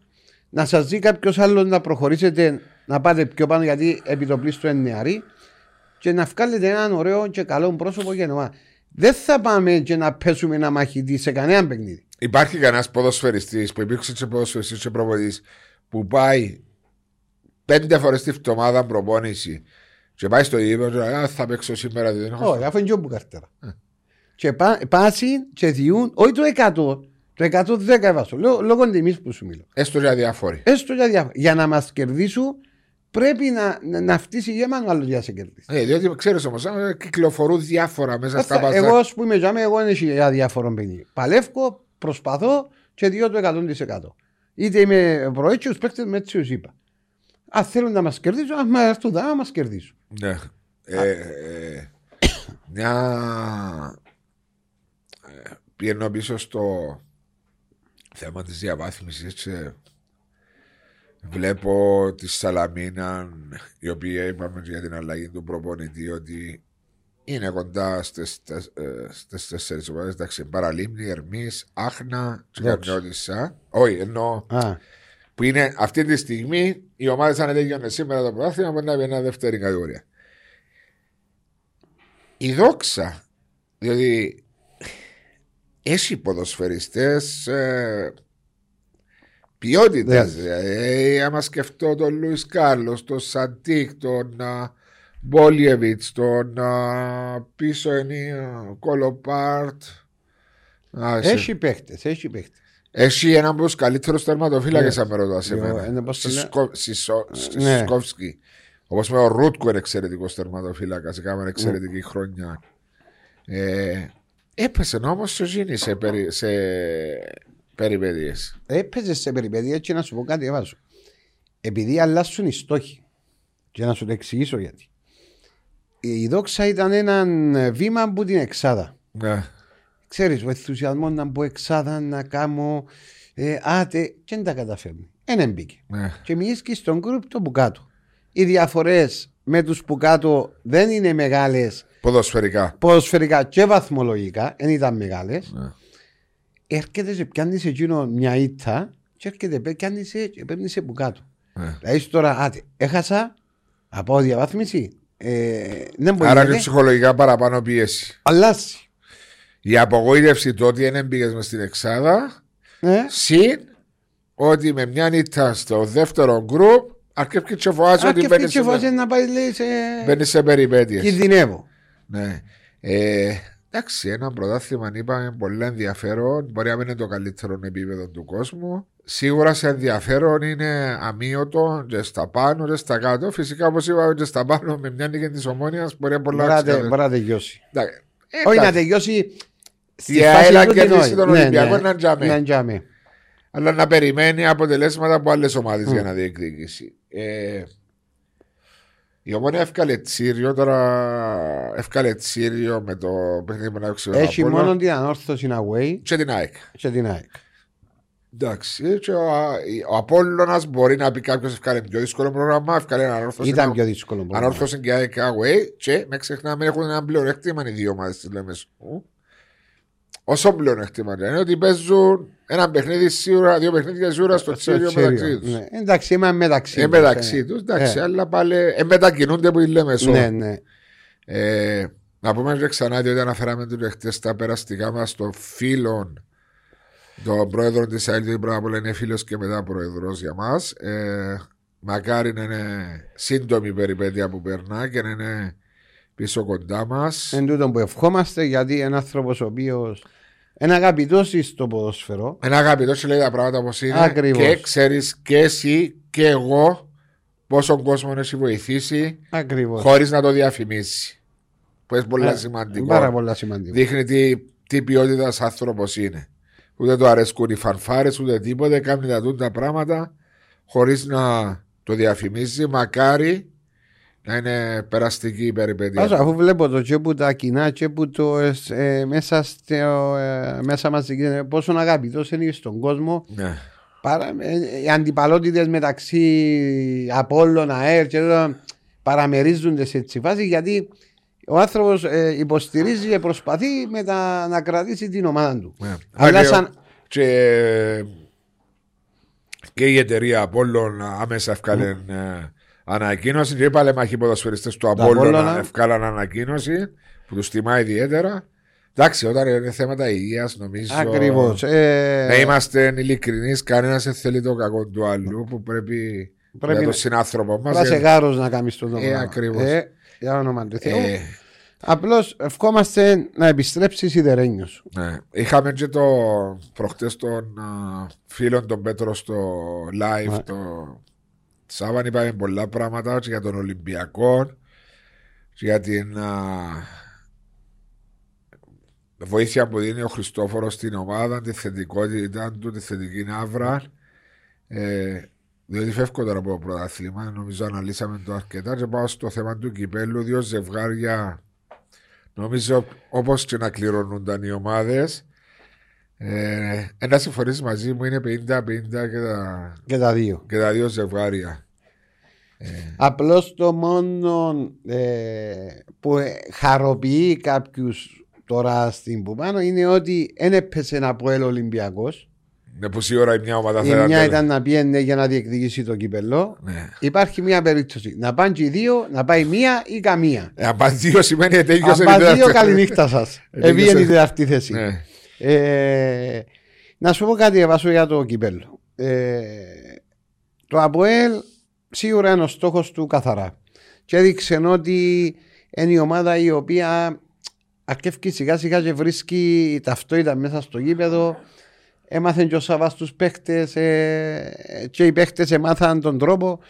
να σας δει κάποιος άλλος να προχωρήσετε να πάτε πιο πάνω γιατί επιτοπλίστου είναι νεαροί και να βγάλετε έναν ωραίο και καλό πρόσωπο για ομάδα. Δεν θα πάμε και να πέσουμε ένα μαχητή σε κανένα παιχνίδι. Υπάρχει κανένας ποδοσφαιριστής που υπήρξε και ποδοσφαιριστής και προπονητής που πάει πέντε φορέ τη βδομάδα προπόνηση και πάει στο γήπεδο και λέει «Α, θα παίξω σήμερα. Δεν έχω Όχι, αφού είναι και όπου καρτέρα. Και πά, πάση και διούν, όχι το 100, το 110 έβασο. Λόγω, λόγω τιμή που σου μιλώ. Έστω για διάφοροι. Έστω για, διά- για να μας κερδίσουν, πρέπει να, να, να φτύσει γεμάτο άλλο για να σε κερδίσει. Ε, διότι ξέρεις όμως, κυκλοφορούν διάφορα μέσα στα Θα- παζά. εγώ, ας πούμε, για μένα, εγώ δεν έχει για διάφορο παιχνίδι. Παλεύω, προσπαθώ και διώ το 100%. Είτε είμαι προέτσιο, παίχτε με έτσι σου είπα. Αν θέλουν να μας κερδίσουν, α μας έρθουν να μας κερδίσουν. Ναι. Ε, ε, μια. Ε, Πηγαίνω πίσω στο θέμα της διαβάθμισης και βλέπω τη Σαλαμίνα η οποία είπαμε για την αλλαγή του προπονητή ότι είναι κοντά στις, τεσ- ε, στις τέσσερις ομάδες εντάξει Παραλίμνη, Ερμής, Άχνα και Εντάξει. Καρνιώτισσα όχι εννοώ Α, που είναι αυτή τη στιγμή οι ομάδες αν τελειώνε σήμερα το πρωτάθλημα μπορεί να βγει ένα δεύτερη κατηγορία. Η δόξα, διότι έχει ποδοσφαιριστές ε, ποιότητες. Ναι. Δηλαδή, άμα σκεφτώ τον Λουίς Κάρλος, τον Σαντίκ, τον α, Μπόλιεβιτς, τον α, πίσω είναι ο Κολοπάρτ, Α, εσύ. Έχει παίχτες, έχει παίχτες. Έχει έναν από τους καλύτερους τερματοφύλακες, Ναι. αν με ρωτάς σε Yo, μένα. είναι πώς το λένε. Σισκο- Σισο- Ναι. Σισκόφσκι. Όπως με ο Ρούτκο είναι εξαιρετικός τερματοφύλακας. Έκαμε εξαιρετική χρονιά. Ε, έπεσε όμως ο Ζήνη σε, περι, σε περιπέτειες. Έπαιζε σε περιπέτεια και να σου πω κάτι, έβαζω. Επειδή αλλάσουν οι στόχοι. Και να σου το εξηγήσω γιατί. Η δόξα ήταν ένα βήμα από την εξάδα. Ναι. Ξέρεις, ο ενθουσιασμός να μπω εξάδα, να κάνω. Ε, άτε, και δεν τα καταφέρνει. Ένα μπήκε. Ναι. Και μιλήσει και στον γκρουπ το που κάτω. Οι διαφορές με τους που κάτω δεν είναι μεγάλες Ποδοσφαιρικά. ποδοσφαιρικά και βαθμολογικά, δεν ήταν μεγάλες. Ναι. Έρχεται και πιάνει σε εκείνο μια ήττα και έρχεται πέ- πιάνει σε και παίρνει σε που κάτω. Ναι. Δηλαδή τώρα, άτε, έχασα, θα πάω διαβάθμιση. Ε, δεν μπορεί Άρα να είναι ψυχολογικά παραπάνω πίεση. αλλάσει. Η απογοήτευση το ότι δεν μπήκες μες στην Εξάδα, Ε, συν ότι με μια νύχτα στο δεύτερο γκρουπ αρκεύει και φοβάζει Α, ότι και μπαίνεις αυτή και σε, φάση να πάει λέει σε... μπαίνεις σε περιπέτειες. Κινδυνεύω. Ναι. Ε, εντάξει, ένα πρωτάθλημα είπαμε πολύ ενδιαφέρον. Μπορεί να μην είναι το καλύτερο επίπεδο του κόσμου. Σίγουρα σε ενδιαφέρον είναι αμύωτο και στα πάνω και στα κάτω. Φυσικά, όπως είπαμε, και στα πάνω με μια νίκη της ομόνοια μπορεί να πολλά Μπορεί να τε- ξεκαθαρι- μπορεί να τελειώσει. Εντάξει. Ε, Όχι να εντάξει. τελειώσει στη Η φάση ΑΕΛ του να κερδίσει την τον όχι. Ναι, Ολυμπιακό ναι. να τζάμε. Να τζάμε. Αλλά να περιμένει αποτελέσματα από άλλες ομάδες Mm. για να διεκδικήσει. Ε, η ομόνια έφκαλε τσίριο τώρα. Έφκαλε τσίριο με το παιχνίδι που να παίξει ο Έχει Απόλλων μόνο την ανόρθωση away και την ΑΕΚ. και την ΑΕΚ. Εντάξει, και ο, ο Απόλλωνας μπορεί να πει κάποιος έφκαλε πιο δύσκολο πρόγραμμα, έφκαλε ένα ανόρθωση. Ήταν πιο δύσκολο. πρόγραμμα. Ανόρθωση και ΑΕΚ away και με ξεχνάμε έχουν ένα πλεονέκτημα οι δύο ομάδες της Λεμεσού. Όσο πλεονέκτημα είναι ότι παίζουν ένα παιχνίδι σίγουρα, δύο παιχνίδια σίγουρα στο Στο τσίριο τσίριο. μεταξύ τους. Ναι. Εντάξει, είμαι μεταξύ Ε, τους, μεταξύ ε. τους, εντάξει, Ε. αλλά πάλι ε, μετακινούνται που η Λεμεσό. Ναι, ναι. Ε, να πούμε και ξανά ότι αναφέραμε τους χτε τα περαστικά μας των φίλων τον πρόεδρο της ΑΕΛ, γιατί πρώτα απ' όλα είναι φίλος και μετά πρόεδρος για μας. Ε, μακάρι να είναι σύντομη η περιπέτεια που περνά και να είναι πίσω κοντά μας. Εν τούτο που ευχόμαστε γιατί ένα άνθρωπος ο οποίος είναι αγαπητός στο ποδόσφαιρο. Ένα αγαπητός σου λέει τα πράγματα όπως είναι. Ακριβώς. Και ξέρεις και εσύ και εγώ πόσο κόσμο έχει βοηθήσει Ακριβώς. χωρίς να το διαφημίσει. Που είναι πολύ σημαντικό. Πάρα πολύ σημαντικό. δείχνει τι, τι ποιότητας άνθρωπος είναι. Ούτε του αρέσκουν οι φανφάρες, ούτε τίποτε. Κάνει τα τούτα πράγματα χωρίς να το διαφημίζει. Μακάρι να είναι περαστική η περιπέτεια. Άσο, αφού βλέπω το και που τα κοινά και που το ε, μέσα, στο, ε, μέσα μας ε, πόσο αγαπητός είναι στον κόσμο Ναι. παρά, ε, οι αντιπαλότητες μεταξύ Απόλλων, ΑΕΡ και τέτοια παραμερίζονται σε έτσι φάση γιατί ο άνθρωπος ε, υποστηρίζει και προσπαθεί μετά να κρατήσει την ομάδα του. ναι. Αλλά Α, και- σαν, και, και η εταιρεία Απόλλων άμεσα ευκάλε ε, ανακοίνωση και οι παλεμαχοί ποδοσφαιριστές του Απόλλων Απόλλωνα. ευκάλαν ανακοίνωση που τους τιμά ιδιαίτερα. Εντάξει, όταν είναι θέματα υγείας νομίζω ακριβώς. να Ε, είμαστε ειλικρινείς, κανένας δεν θέλει το κακό του άλλου που πρέπει, Πρέπει για να- τον συνάνθρωπο μας. να σε γάρος να κάνεις το Ε, πράγμα. ακριβώς. Ε, για όνομα του Θεού. Απλώς ευχόμαστε να επιστρέψεις σιδερένιος. ναι. Είχαμε και το προχτές των α, φίλων των Πέτρο στο live. Ναι. Το Σάββαν είπαμε πολλά πράγματα και για τον Ολυμπιακό και για την α, βοήθεια που δίνει ο Χριστόφορος στην ομάδα, τη θετικότητα του, τη θετική ναύρα. Ε, διότι φεύγω τώρα από το πρωτάθλημα, νομίζω αναλύσαμε το αρκετά και πάω στο θέμα του κυπέλου. Δύο ζευγάρια, νομίζω όπως και να κληρονούνταν οι ομάδες. Ε, ένα συμφωνήσεις μαζί μου είναι 50-50 και τα, Και τα δύο. και τα δύο ζευγάρια. Απλώς το μόνο ε, που ε, χαροποιεί κάποιους τώρα στην που πάνω είναι ότι δεν έπεσε ένα Αποέλ Ολυμπιακός. Ναι, που σίγουρα η μια ομάδα Η θα μια ήταν να πιένε για να διεκδικήσει το κύπελο. Ναι. Υπάρχει μια περίπτωση. Να πάνε και οι δύο, να πάει μία ή καμία. Ε, αν πάνε δύο σημαίνει ότι Αν τέλειωσε η πάνε δύο, δεύτερη. καληνύχτα σας. Ε, Εβγαίνει η τέλειωσε. τέταρτη θέση. Ναι. Ε, να σου πω κάτι Εβάσο για το κυπέλο. Ε, το ΑΠΟΕΛ σίγουρα είναι ο στόχος του καθαρά. Και έδειξε ότι είναι η ομάδα η οποία αρκεύει σιγά σιγά και βρίσκει ταυτότητα μέσα στο γήπεδο. Έμαθαν και ο Σαββάς τους παίχτες ε, και οι παίχτες έμαθαν τον τρόπο.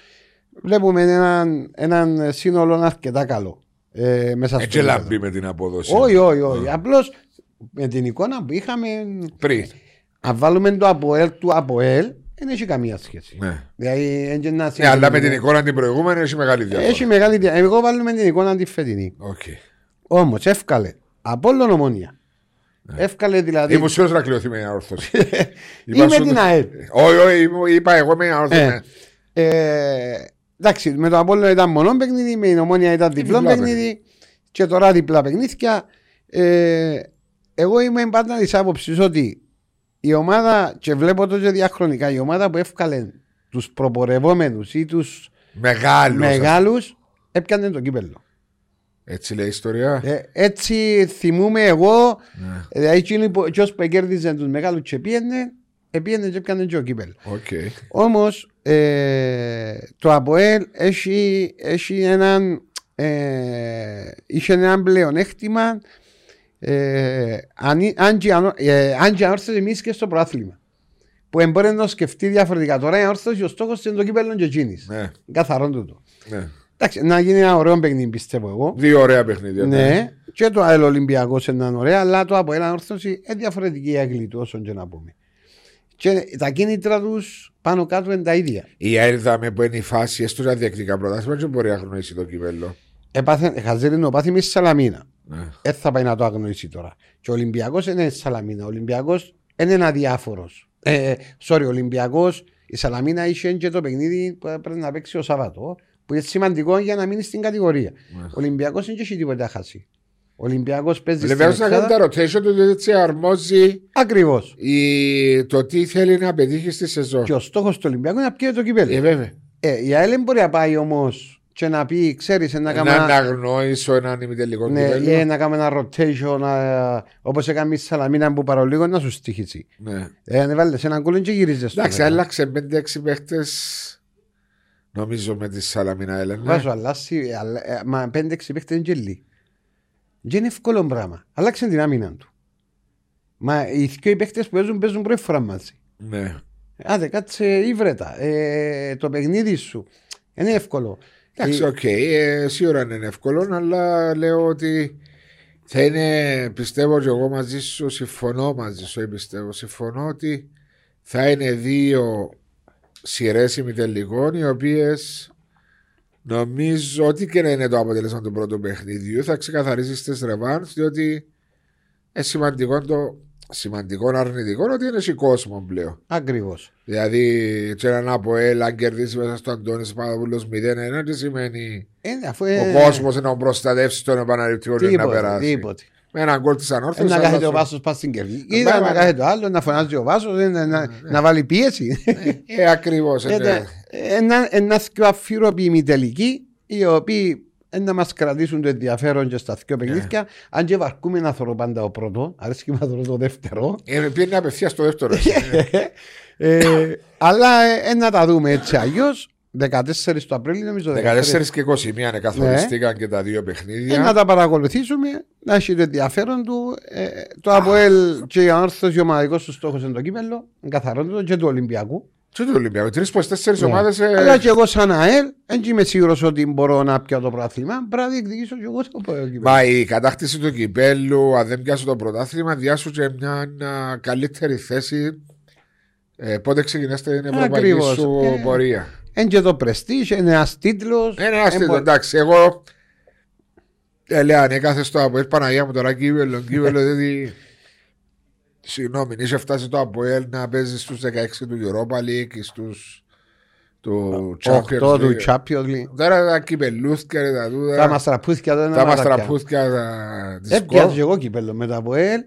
Βλέπουμε έναν, έναν σύνολο αρκετά καλό. Ε, μέσα στο Έτσι γήπεδο. λαμπεί με την απόδοση. Όχι, όχι, όχι. Απλώς με την εικόνα που είχαμε, Πριν. αν βάλουμε το ΑΠΟΕΛ του ΑΠΟΕΛ, δεν έχει καμία σχέση. Ναι. Δηλαδή, δεν και να Ναι, αλλά με συγκρίνουμε. την εικόνα την προηγούμενη έχει μεγάλη διαφορά. Έχει μεγάλη διαφορά. Εγώ βάλουμε την εικόνα τη φετινή. Οκ. Όμως έφκαλε από όλον ομονία. Έφκαλε δηλαδή. Ήμουν σίγουρος να κλειωθεί με μια όρθωση. Ή με την ΑΕΠ. Όχι, όχι, ήμουν- είπα εγώ με μια όρθωση. Ε, ναι. ε, εντάξει, με το Απόλλωνο ήταν μονό παιχνίδι, με την Ομόνια ήταν διπλό Διπλά παιχνίδι και τώρα διπλά παιχνίδια. Ε, εγώ είμαι πάντα της άποψης ότι η ομάδα, και βλέπω το και διαχρονικά, η ομάδα που έφκαλε τους προπορευόμενους ή τους Μεγάλος. μεγάλους έπιανε το κύπελο. Έτσι λέει η ιστορία. Ε, έτσι θυμούμαι εγώ, Ναι. δηλαδή εκείνοι που, εκείνος που κέρδιζε τους μεγάλους και πήγαινε, επήγαινε και έπιανε και ο κύπελο. Οκ. Όμως ε, το ΑΠΟΕΛ έχει, έχει έναν, ε, είχε έναν πλεονέκτημα ε, αν, ή- αν, και η ανώ- ε, αν και ανόρθωσε εμείς και στο προάθλημα. Που μπορεί να το σκεφτεί διαφορετικά. Τώρα η ανόρθωση ο στόχος είναι το κύπελο και εκείνης. Ναι, Καθαρόν τούτο. ναι. Εντάξει, να γίνει ένα ωραίο παιχνίδι πιστεύω εγώ. Δύο ωραία παιχνίδια. Ναι, και το ΑΕΛ Ολυμπιακός είναι ωραία, αλλά το από ένα όρθωση είναι διαφορετική η Αγγλή του, όσον και να πούμε. Και τα κίνητρα τους πάνω κάτω είναι τα ίδια. Η ΑΕΛ με που είναι η φάση, έστω για διεκτικά πρωτάθλημα, δεν μπορεί να αγνοήσει το κύπελο. Έπαθε, χαζέρινο πάθη με στη Σαλαμίνα. Ναι. Δεν θα πάει να το αγνοήσει τώρα. Και ο Ολυμπιακός είναι στη Σαλαμίνα. Ο Ολυμπιακός είναι ένα διάφορος. Ε, sorry, ο Ολυμπιακός, η Σαλαμίνα είχε και το παιχνίδι που πρέπει να παίξει ο Σαββατό, που είναι σημαντικό για να μείνει στην κατηγορία. Ναι. Ο Ολυμπιακός δεν έχει τίποτα να χάσει. Ο Ολυμπιακός παίζει Βέβαια, να κάνει τα rotation του, διότι έτσι αρμόζει Ακριβώς. η... το τι θέλει να πετύχει στη σεζόν. Και ο στόχος του Ολυμπιακού είναι να πιέζει το κυπέλο. Ε, βέβαια. Ε, η ΑΕΛ δεν μπορεί να πάει όμως και να πει, ξέρεις, να Να κάνουμε ένα, αναγνώρισω έναν ημιτελικό ναι, κύπελο. ε, να κάνουμε ένα rotation όπως έκανε η Σαλαμίνα που παρολίγο να σου στοιχήσει. Ναι. Ε, αν βάλει ένα κόλλο και γυρίζει στο Εντάξει, μετά. άλλαξε 5-6 παίχτες. Νομίζω με τη Σαλαμίνα Έλενα. Βάζω, αλλάσει, αλλα- ε, μα πέντε-έξι παίχτες είναι γελί. Δεν είναι εύκολο πράγμα. Αλλάξε την άμυνα του. Μα οι δύο παίχτες που παίζουν παίζουν πρώτη φορά μαζί. Ναι. Άντε, κάτσε ήβρε τα. Ε, το παιχνίδι σου. Είναι εύκολο. Εντάξει, Ε, οκ. ε, σίγουρα είναι εύκολο, αλλά λέω ότι θα είναι, πιστεύω και εγώ μαζί σου, συμφωνώ μαζί σου, ε, πιστεύω. Συμφωνώ ότι θα είναι δύο σειρές ημιτελικών οι οποίες νομίζω ότι και να είναι το αποτέλεσμα του πρώτου παιχνιδιού θα ξεκαθαρίσει στι ρεβάν, διότι είναι σημαντικό το σημαντικό αρνητικό ότι είναι σε κόσμο πλέον. Ακριβώς. Δηλαδή, και έναν από έλα, αν κερδίσεις μέσα στο Αντώνης Παπαδόπουλος 0-1, τι σημαίνει; Ε, αφού, ο ε, κόσμος να προστατεύσει τον επαναληπτικό και να Τίποτε, περάσει. τίποτε. Με έναν γκολ της Ε, ανόρθωση. να κάθεται ο Βάσος πας στην κερδί. Ή να Μπράβο. κάθεται ο άλλο, να φωνάζει ο Βάσος, να, να, να βάλει πίεση. Ε, ακριβώς. Ένα- Ένα ένας πιο αφήρωποι ημιτελικοί, οι οποίοι ε, να μας κρατήσουν το ενδιαφέρον και στα δύο παιχνίδια. Αν και βαρκούμε να θωρώ πάντα ο πρώτο, αρέσει και να θωρώ το δεύτερο. Ε, πήγαινε απευθείας στο δεύτερο. ε, αλλά ε, ε, να τα δούμε έτσι αλλιώς. 14 του Απρίλη νομίζω. 14 και 21 καθοριστήκαν και τα δύο Ε, να παιχνίδια. τα παρακολουθήσουμε, να έχει το ενδιαφέρον του. Ε, το ΑΠΟΕΛ και η ανόρθωση ο ομαδικό τους στόχος είναι το κύπελο, καθαρό του και του Ολυμπιακού. Και το Ολυμπιακό. Τρεις προς τέσσερις Ναι. ομάδες. Αλλά και εγώ σαν ΑΕΛ, δεν είμαι σίγουρος ότι μπορώ να πιω το πρωτάθλημα. Πρέπει να διεκδικήσω και εγώ το κύπελο. Μα η κατάκτηση του κυπέλου, αν δεν πιάσω το πρωτάθλημα, διάσου και μια α, καλύτερη θέση. Ε, πότε ξεκινάς την ευρωπαϊκή Ακριβώς. σου Ε, πορεία; Εν και το πρεστής, είναι ένας τίτλος. Ε, ναι, άστο, εντάξει, εγώ ε, λέω αν έκαθες στο Αποέλ Παναγία μου τώρα κύπελο, κύπελο, δηλαδή συγγνώμη, είσαι φτάσει το Αποέλ να παίζεις στους 16 του Europa League ή στους του 8 Champions του League. Champions League. Τώρα τα κυπελούθια και τα Τα τούτα, μαστραπούθια δεν τα μαστραπούθια τα- της Έπιαζε ΚΟΒ. και εγώ κύπελο με το ΑΠΟΕΛ.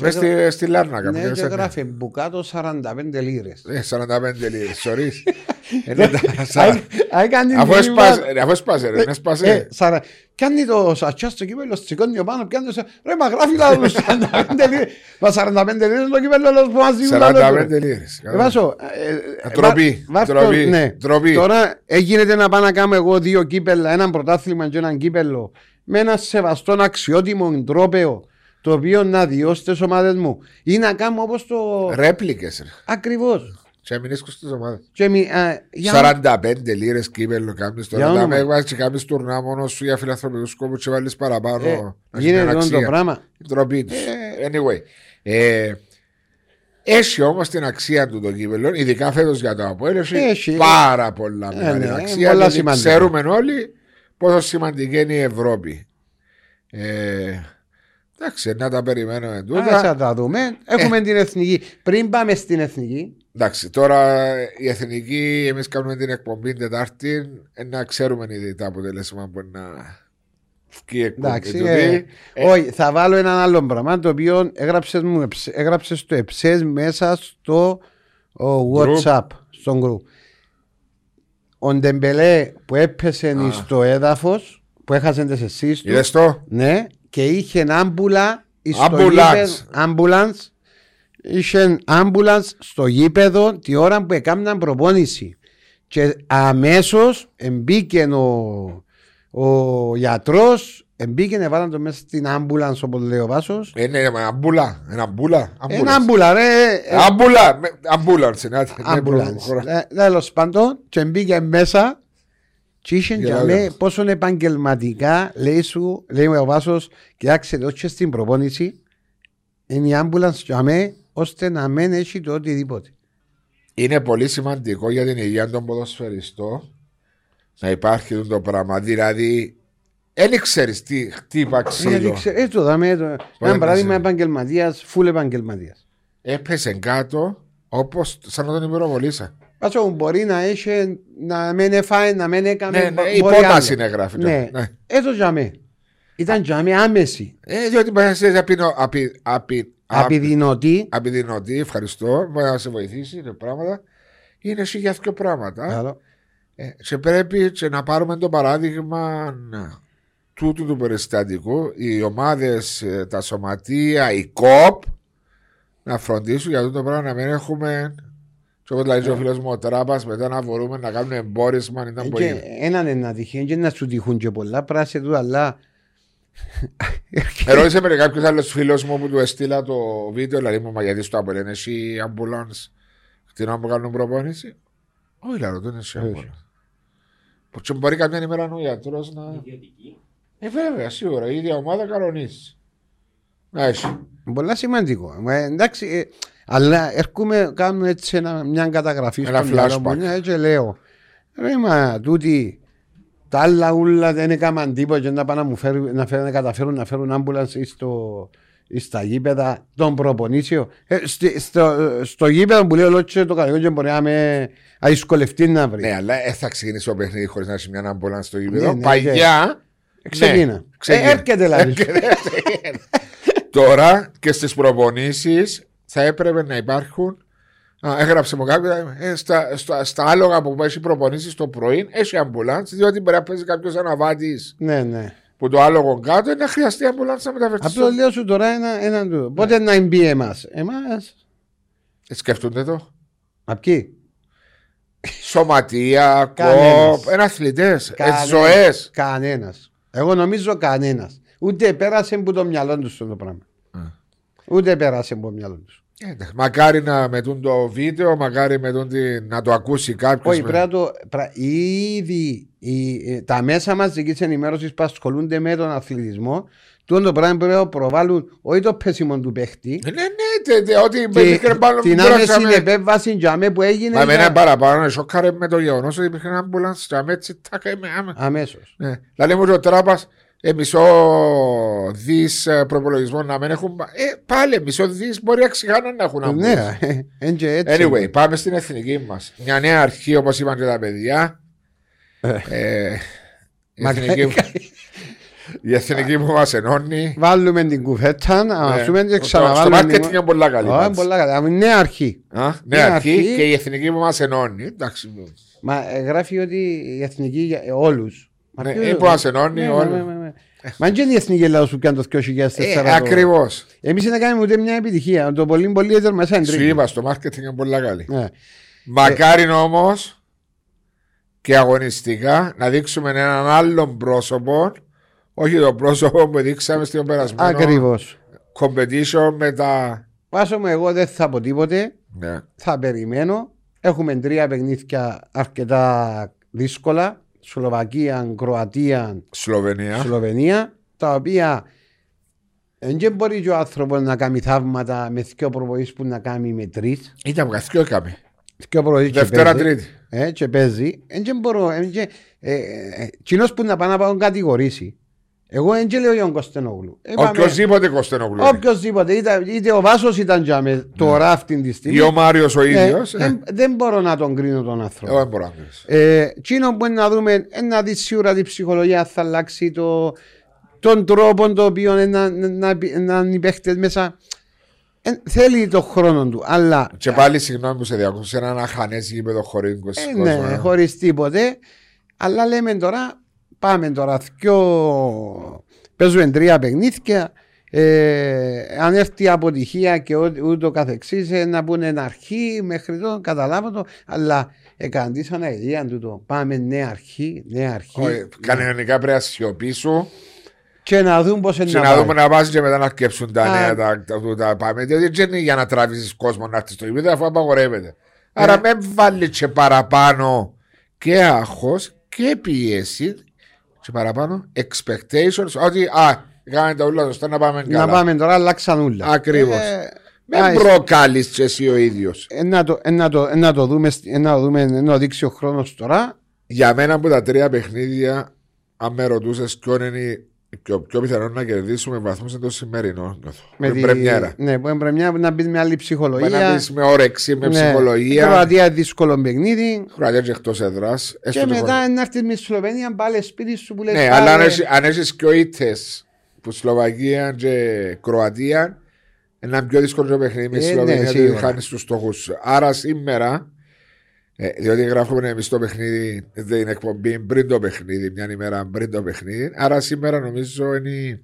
Μες στη- στη Λάρνακα. Ναι, πήγες, και ε, γράφει μπουκάτο 45 λίρες. ε, 45 λίρες, σωρίς. Ε, ναι, τα- σα- Έκανε Αφού την έσπασε, ημέρα- ρε, αφού έσπασε, ρε, Ε, έσπασε. ε, σαρα- Κάνει το σατσιά στο κύπελο, σηκώνει ο πάνω, πιάνει το... Ρε, μα γράφει λάθος 45 λίρες. Μα 45 λίρες το κύπελο, λάθος που μας δίνουν λάθος, ρε. 45 λίρες. Ε, Βάσο, ε, ε, Ντροπή, βά- βάζ' το- ντροπή, ναι. ντροπή. Τώρα έγινε να πάω να κάνω εγώ δύο κύπελα, έναν πρωτάθλημα και έναν κύπελο με ένα σεβαστό αξιότιμο τρόπο το οποίο να διώσει τι ομάδες μου ή να κάνω όπως το. Ρέπλικες. Ακριβώς. Και μην ρίσκω στι ομάδε. Και μη, α, για 45 λίρες κύπελο κάνεις Για τώρα. όνομα. Να με έβγαλες και κάνεις τουρνά μόνο σου για φιλανθρωπικούς σκόπους και βάλεις παραπάνω. Ε, να έχει γίνεται μια λοιπόν το αξία. πράγμα. Ντροπή της. Anyway. Ε, έχει όμως την αξία του το κύπελο, ειδικά φέτος για το Αποέλ. Έχει Έχει. πάρα πολλά Ε, μεγάλη ναι, αξία. πολλά γιατί σημαντικά. ξέρουμε όλοι πόσο σημαντική είναι η Ευρώπη. Ε, εντάξει, να τα περιμένουμε Ας τούτα. θα τα δούμε. Έχουμε την εθνική. Πριν πάμε στην εθνική, Εντάξει, τώρα η εθνική, εμείς κάνουμε την εκπομπή Τετάρτη, ε, να ξέρουμε ήδη τα αποτελέσματα που να βγει η εκπομπή. εντάξει. τούτη. ε, Ε, όχι, θα βάλω έναν άλλο πράγμα το οποίο έγραψες μου, έγραψες το εψές μέσα στο ο, WhatsApp, στον group. Ο Ντεμπελέ που έπεσε Α. στο έδαφος, που έχασες τις εσείς του, Είδες το, ναι, και είχε άμπουλα στο Ambulance. γήπεδο- ambulance, είχε ambulance στο γήπεδο τη ώρα που έκαναν προπόνηση και αμέσως εμπήκε ο, ο γιατρός εμπήκε να βάλαν το μέσα στην ambulance όπως λέει ο Βάσος είναι ένα μπουλά, ένα μπουλά. ένα άμπουλα ρε ε, Αμπούλα, ambulance, είναι άτυμα, ναι, ambulance προχωρά. Ε, τέλος πάντων και μπήκε μέσα και είχε Για για λόγια με μας. πόσο επαγγελματικά λέει σου, λέει ο Βάσος κοιτάξτε εδώ και στην προπόνηση είναι η ambulance για με ώστε να μην έχει το οτιδήποτε Είναι πολύ σημαντικό για την υγεία των ποδοσφαιριστών να υπάρχει το πράγμα. Δηλαδή, δεν ξέρει τι χτύπα Γιατί ξύλο. ξέ- Έτσι το δάμε. το- Ένα Πότε παράδειγμα έπεσε. επαγγελματίας, φουλ επαγγελματίας. Έπεσε κάτω όπως σαν να τον υπεροβολήσα. Πάσο μπορεί να έχει να μην έφαε, να μην έκανε. Ναι, ναι, μπορεί υπόταση άλλο. είναι γράφει. Ναι, Ναι. έτσι για με. Ήταν για με άμεση. Ε, διότι μπορεί να σε απεινω- απει- απει- απει- Απειδηνωτή. απειδηνωτή, ευχαριστώ, μπορεί να σε βοηθήσει τα πράγματα. Είναι εσύ για δύο πράγματα. Καλό. Ε, και πρέπει και να πάρουμε το παράδειγμα να, τούτου του περιστατικού. Οι ομάδες, τα σωματεία, οι κοπ να φροντίσουν για αυτό το πράγμα να μην έχουμε. Και όπως λέει ο φίλος μου ο Τράπας, μετά να μπορούμε να κάνουμε εμπόρισμα. Ήταν Ε, πολύ. και Έναν είναι να τυχαίνει και να σου τυχούν και πολλά πράσε του, αλλά. Ερώτησε με κάποιο άλλο φίλο μου που του έστειλα το βίντεο, δηλαδή μου, μα γιατί στο απολένε εσύ ambulance την ώρα που κάνουν προπόνηση. Όχι, λέω, δεν είναι εσύ Όχι. ambulance. Που και μπορεί κάποια ημέρα ο γιατρό να. Ιδιωτική. Ε, βέβαια, σίγουρα. Η ίδια ομάδα κανονίζει. Να έχει. Πολλά σημαντικό. Ε, εντάξει, ε, αλλά έρχομαι, κάνω έτσι ένα, μια καταγραφή Ένα στο μυαλό μου, flashback. ναι, και λέω, ρε μα τούτοι τα άλλα ούλα δεν έκαναν τίποτα και να πάνε να μου φέρουν, να, φέρουν, να καταφέρουν να φέρουν άμπουλανς στο, στα γήπεδα των προπονήσεων. Ε, στη- στο, στο γήπεδο που λέει ο Λότσε το καλό και μπορεί να με αεισκολευτεί να βρει. Ναι, αλλά δεν θα ξεκινήσει το παιχνίδι χωρίς να έχει μια αμπολάν στο Ναι, γήπεδο. ναι, Παγιά. Ξεκίνα. ναι, ξεκίνα. Ε, έρχεται δηλαδή. Τώρα και στις προπονήσεις θα έπρεπε να υπάρχουν. Α, έγραψε μου κάποιο. Ε, στα, στα, στα άλογα που έχει προπονήσεις το πρωί έχει αμπουλάν, διότι μπορεί να παίζει κάποιος αναβάτης ναι, ναι. που το άλογο κάτω είναι να χρειαστεί αμπουλάν να μεταφερθεί. Απλώς λέω σου τώρα ένα, έναν του. Πότε να μπει εμάς; Εμάς; Ε, Σκέφτονται το. Απ' ποιοι; Σωματεία, Κανένας. κοπ, είναι αθλητέ, Κανένας. ζωές. Κανένας. Εγώ νομίζω κανένας. Ούτε πέρασε από το μυαλό του αυτό το πράγμα. Ούτε πέρασε από το μυαλό τους. Μακάρι να μετούν το βίντεο, μακάρι μετούν τη, να το ακούσει κάποιος. Όχι, πρέπει να το. πρά- Ήδη οι- ε, τα μέσα μαζική ενημέρωσης που ασχολούνται με τον αθλητισμό, τούτο το πράγμα πρέπει να προβάλλουν όχι το πέσιμο του παίχτη, Ναι, ναι, τε, τε, ό,τι τη- υπήρχε πάνω την άμεση επέμβαση για με που έγινε. Μα εμένα παραπάνω σοκάρε με το γεγονός ότι υπήρχε ένα ambulance και αμέ έτσι τα καίμε άμα. Αμέσως. Ναι. Δηλαδή μου και ο τράπας ε, μισό δις ε, προπολογισμό να μην έχουν. Ε, πάλι μισό δις μπορεί να ξεχάνουν να έχουν ambulance. Ναι, εν και έτσι. Anyway, πάμε στην εθνική μας. Μια νέα αρχή όπως είπαν και τα παιδιά. Ε. Ε, η, Μακάρι- εθνική, η εθνική που μας ενώνει. Βάλουμε την κουβέτα, να Ναι. μασούμε και Στο- Στο ξαναβάλουμε. μάρκετινγκ την- είναι πολλά καλή. Ω, πάντως. πολλά καλά. Είναι Νέα αρχή. Α, Νέα Νέα αρχή αρχή. και η εθνική που μας ενώνει. Εντάξει. Μα ε, γράφει ότι η εθνική για όλους. Ναι, είναι που μας ενώνει όλους. Μα και είναι η εθνική Ελλάδα σου κάνει το 2004. Ε, Ακριβώς. Εμείς δεν κάνουμε ούτε μια επιτυχία. Το πολύ πολύ έτερ μα είναι Σου τρίτη. είπα, στο μάρκετινγκ είναι πολλά καλή. Ναι. Μακάρι όμως και αγωνιστικά να δείξουμε έναν άλλον πρόσωπο Όχι το πρόσωπο που δείξαμε στην περασμένο Ακριβώς. competition με τα. Βάσο μου, εγώ δεν θα πω τίποτε. Ναι. Θα περιμένω. Έχουμε τρία παιχνίδια αρκετά δύσκολα. Σλοβακία, Κροατία, Σλοβενία. Σλοβενία. Τα οποία δεν μπορεί και ο άνθρωπο να κάνει θαύματα με δύο προβοήσει που να κάνει με τρει. Ήταν καθιό έκαμε. Δύο προβοήσει Δευτέρα Τρίτη. Ε, και παίζει. Δεν μπορώ. Ε, και, ε, ε, κοινός που να πάει να πάω κατηγορήσει. Εγώ δεν λέω για τον Κωστενόγλου. Ε, πάμε- Οποιοδήποτε Κωστενογλου. Οποιοςδήποτε, είτε, είτε ο Βάσος ήταν για μες τώρα αυτή τη στιγμή. Ή ο Μάριος ο Ε, ίδιος. δεν- δεν μπορώ να τον κρίνω τον άνθρωπο. Εγώ δεν μπορώ να κρίνω. Ε, Τσίνο που είναι να δούμε, είναι να δεις σίγουρα τη ψυχολογία θα αλλάξει το, τον τρόπο το οποίο είναι να, να, να, να είναι οι παίχτες μέσα. Ε, θέλει το χρόνο του, αλλά Και πάλι συγγνώμη που σε διακόψω, σε ένα αχανές γήπεδο χωρίς 20 ε, κόσμο. ναι, ε. χωρίς τίποτε. Αλλά λέμε τώρα, πάμε τώρα δυο, παίζουμε τρία παιχνίδια. Ε, αν έρθει η αποτυχία και ό, ούτω καθεξής ε, να πούνε αρχή μέχρι το καταλάβω το αλλά εκαντήσαν ιδέα τούτο πάμε νέα αρχή νέα αρχή Όχι, Κανονικά πρέπει να σιωπήσω και να δούμε πως είναι και να να πάει. δούμε να βάζει και μετά να αρκέψουν τα Α. νέα τα, τα, τα, τα πάμε. Γιατί δεν είναι για να τραβήσεις κόσμο να έρθει στο γήπεδο αφού απαγορεύεται. Άρα Ναι. με βάλει και παραπάνω και άγχος και πίεση και παραπάνω expectations ότι α, κάνετε τα ούλα σωστά να πάμε καλά. να πάμε τώρα αλλάξαν ούλα Ακριβώς. Ε, Με α, προκάλεις και εσύ ο ίδιος. ε, να το, ε, να το, ε, να το δούμε, ε, να το δούμε ε, να το δείξει ο χρόνος τώρα Για μένα από τα τρία παιχνίδια, αν με ρωτούσες ποιον είναι πιο, πιο πιθανό να κερδίσουμε βαθμούς είναι το σημερινό. νιώθω. Με τη- πρεμιέρα. ναι, που είναι πρεμιέρα να μπεις με άλλη Πάει ψυχολογία να μπεις με όρεξη, με Ναι. ψυχολογία. Κροατία δύσκολο παιχνίδι. Κροατία και εκτός έδρας. Και μετά να έρθεις με τη Σλοβενία πάλι σπίτι σου που λες Ναι, πάλι- αλλά αν έχει- αν έχεις και ο ήττε που Σλοβακία και Κροατία, ένα πιο δύσκολο το παιχνίδι με Ε, τη ναι, Σλοβενία γιατί σίγουρα. χάνεις τους στόχους. Άρα σήμερα, ε, διότι γράφουμε εμείς το παιχνίδι, την εκπομπή πριν το παιχνίδι, μια ημέρα πριν το παιχνίδι. Άρα σήμερα νομίζω είναι η-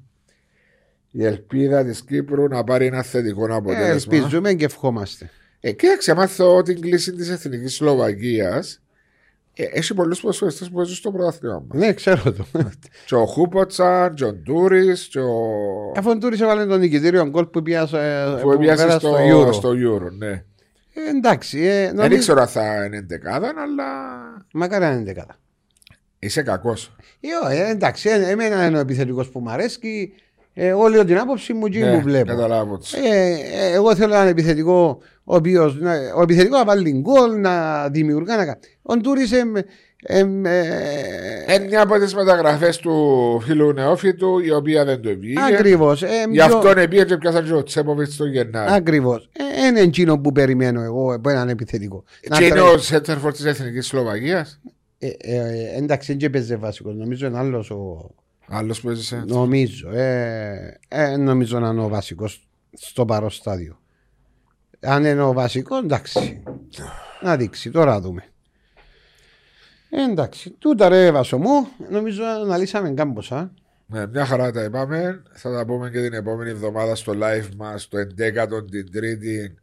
η ελπίδα της Κύπρου να πάρει ένα θετικό Ε, αποτέλεσμα. ελπίζουμε και ευχόμαστε. Ε, κοίταξε, μάθω την κλίση της Εθνικής Σλοβακίας. Ε, έχει πολλούς προσφέρτε που παίζουν στο πρωτάθλημα μας. Ναι, ξέρω το. Και ο Χούποτσα, και ο Ντούρις, και ο. Αφού ο Τούρις έβαλε τον νικητήριο γκολ που πιάσε ε, που έπιασε πέρασε στο, Euro. στο Euro, ναι. Ε, εντάξει, ε, Δεν νομίζω... ήξερα αν θα είναι δεκάδα, αλλά Μακάρι να είναι δεκάδα. είσαι κακός. Ε, ε, εντάξει, ε, εμένα είναι ο επιθετικός που μου αρέσει. Ε, εγώ λέω την άποψη μου και που βλέπω. Ναι, Καταλάβω. Ε, ε, εγώ θέλω έναν επιθετικό ο οποίος, να- ο επιθετικός να βάλει γκολ, να δημιουργά να κάνει. Ο Τούρις εμ, εμ, ε, Είναι μια από τις μεταγραφές του φίλου νεόφυτου, η οποία δεν το βγήκε. Ακριβώς. Ε, Γι' πιο- αυτόν επίε και πιάσαν και ο Τσέποβιτς το Γενάρη. Ακριβώς. Ε, είναι εκείνο που περιμένω εγώ από έναν επιθετικό. Να Και είναι τρέχει. ο Σέντερφορ της Εθνικής Σλοβακίας; Ε, ε, ε, εντάξει, δεν παίζει βασικός. Νομίζω είναι άλλος ο. Άλλος που έζησε. Νομίζω. Ε, ε, νομίζω να είναι ο βασικός στο παρό στάδιο. Αν είναι ο βασικός, εντάξει. Να δείξει, τώρα δούμε. Ε, εντάξει, τούτα ρε Βάσο μου, νομίζω να λύσαμε κάμποσα. Ναι, μια χαρά τα είπαμε. Θα τα πούμε και την επόμενη εβδομάδα στο live μας, το 11ο την Τρίτη.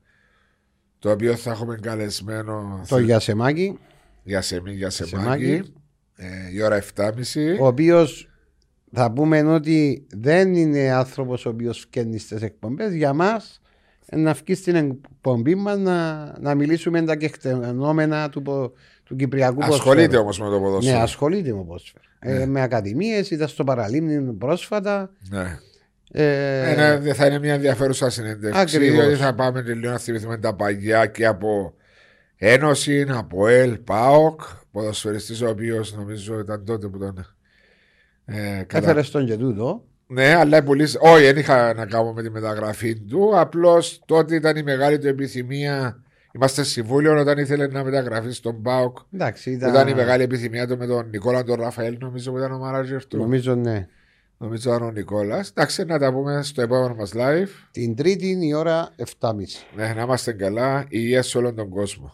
Το οποίο θα έχουμε καλεσμένο Το Γιασεμάκη, για σεμί, για Σεμάκη. σεμάκι. Ε, η ώρα 7.30. ο οποίος θα πούμε ότι δεν είναι άνθρωπος ο οποίος φτιάχνει στις εκπομπές. Για μας να βγει στην εκπομπή μας να, να μιλήσουμε τα κεκτενόμενα του, πο- του Κυπριακού Ασχολείται ποδοσφαίρου. όμως με το Ναι, ποδόσφαιρο. ασχολείται με ποδόσφαιρο. Ε, με ακαδημίες, ήταν στο Παραλίμνη πρόσφατα. Ναι. Ε, Ε, ναι, θα είναι μια ενδιαφέρουσα συνέντευξη. Ακριβώς. Γιατί θα πάμε και λίγο να θυμηθούμε τα παγιά και από Ένωση, από ΕΛ, ΠΑΟΚ. Ποδοσφαιριστής ο οποίος νομίζω ήταν τότε που τον. Ε, κατα- Έφερε στον και τούτο. Ναι, αλλά πολύ. Όχι, δεν είχα να κάνω με τη μεταγραφή του. Απλώς τότε ήταν η μεγάλη του επιθυμία. Είμαστε συμβούλιο όταν ήθελε να μεταγραφεί στον ΠΑΟΚ. Εντάξει, Ήταν... ήταν, η μεγάλη επιθυμία του με τον Νικόλα τον Ραφαέλ, νομίζω που ήταν ο μάνατζερ του. νομίζω ναι. Νομίζω ήταν ο Νικόλας. Εντάξει, να τα πούμε στο επόμενο μας live. Την Τρίτη η ώρα 7.30. Ναι, να είμαστε καλά. Υγεία σε όλον τον κόσμο.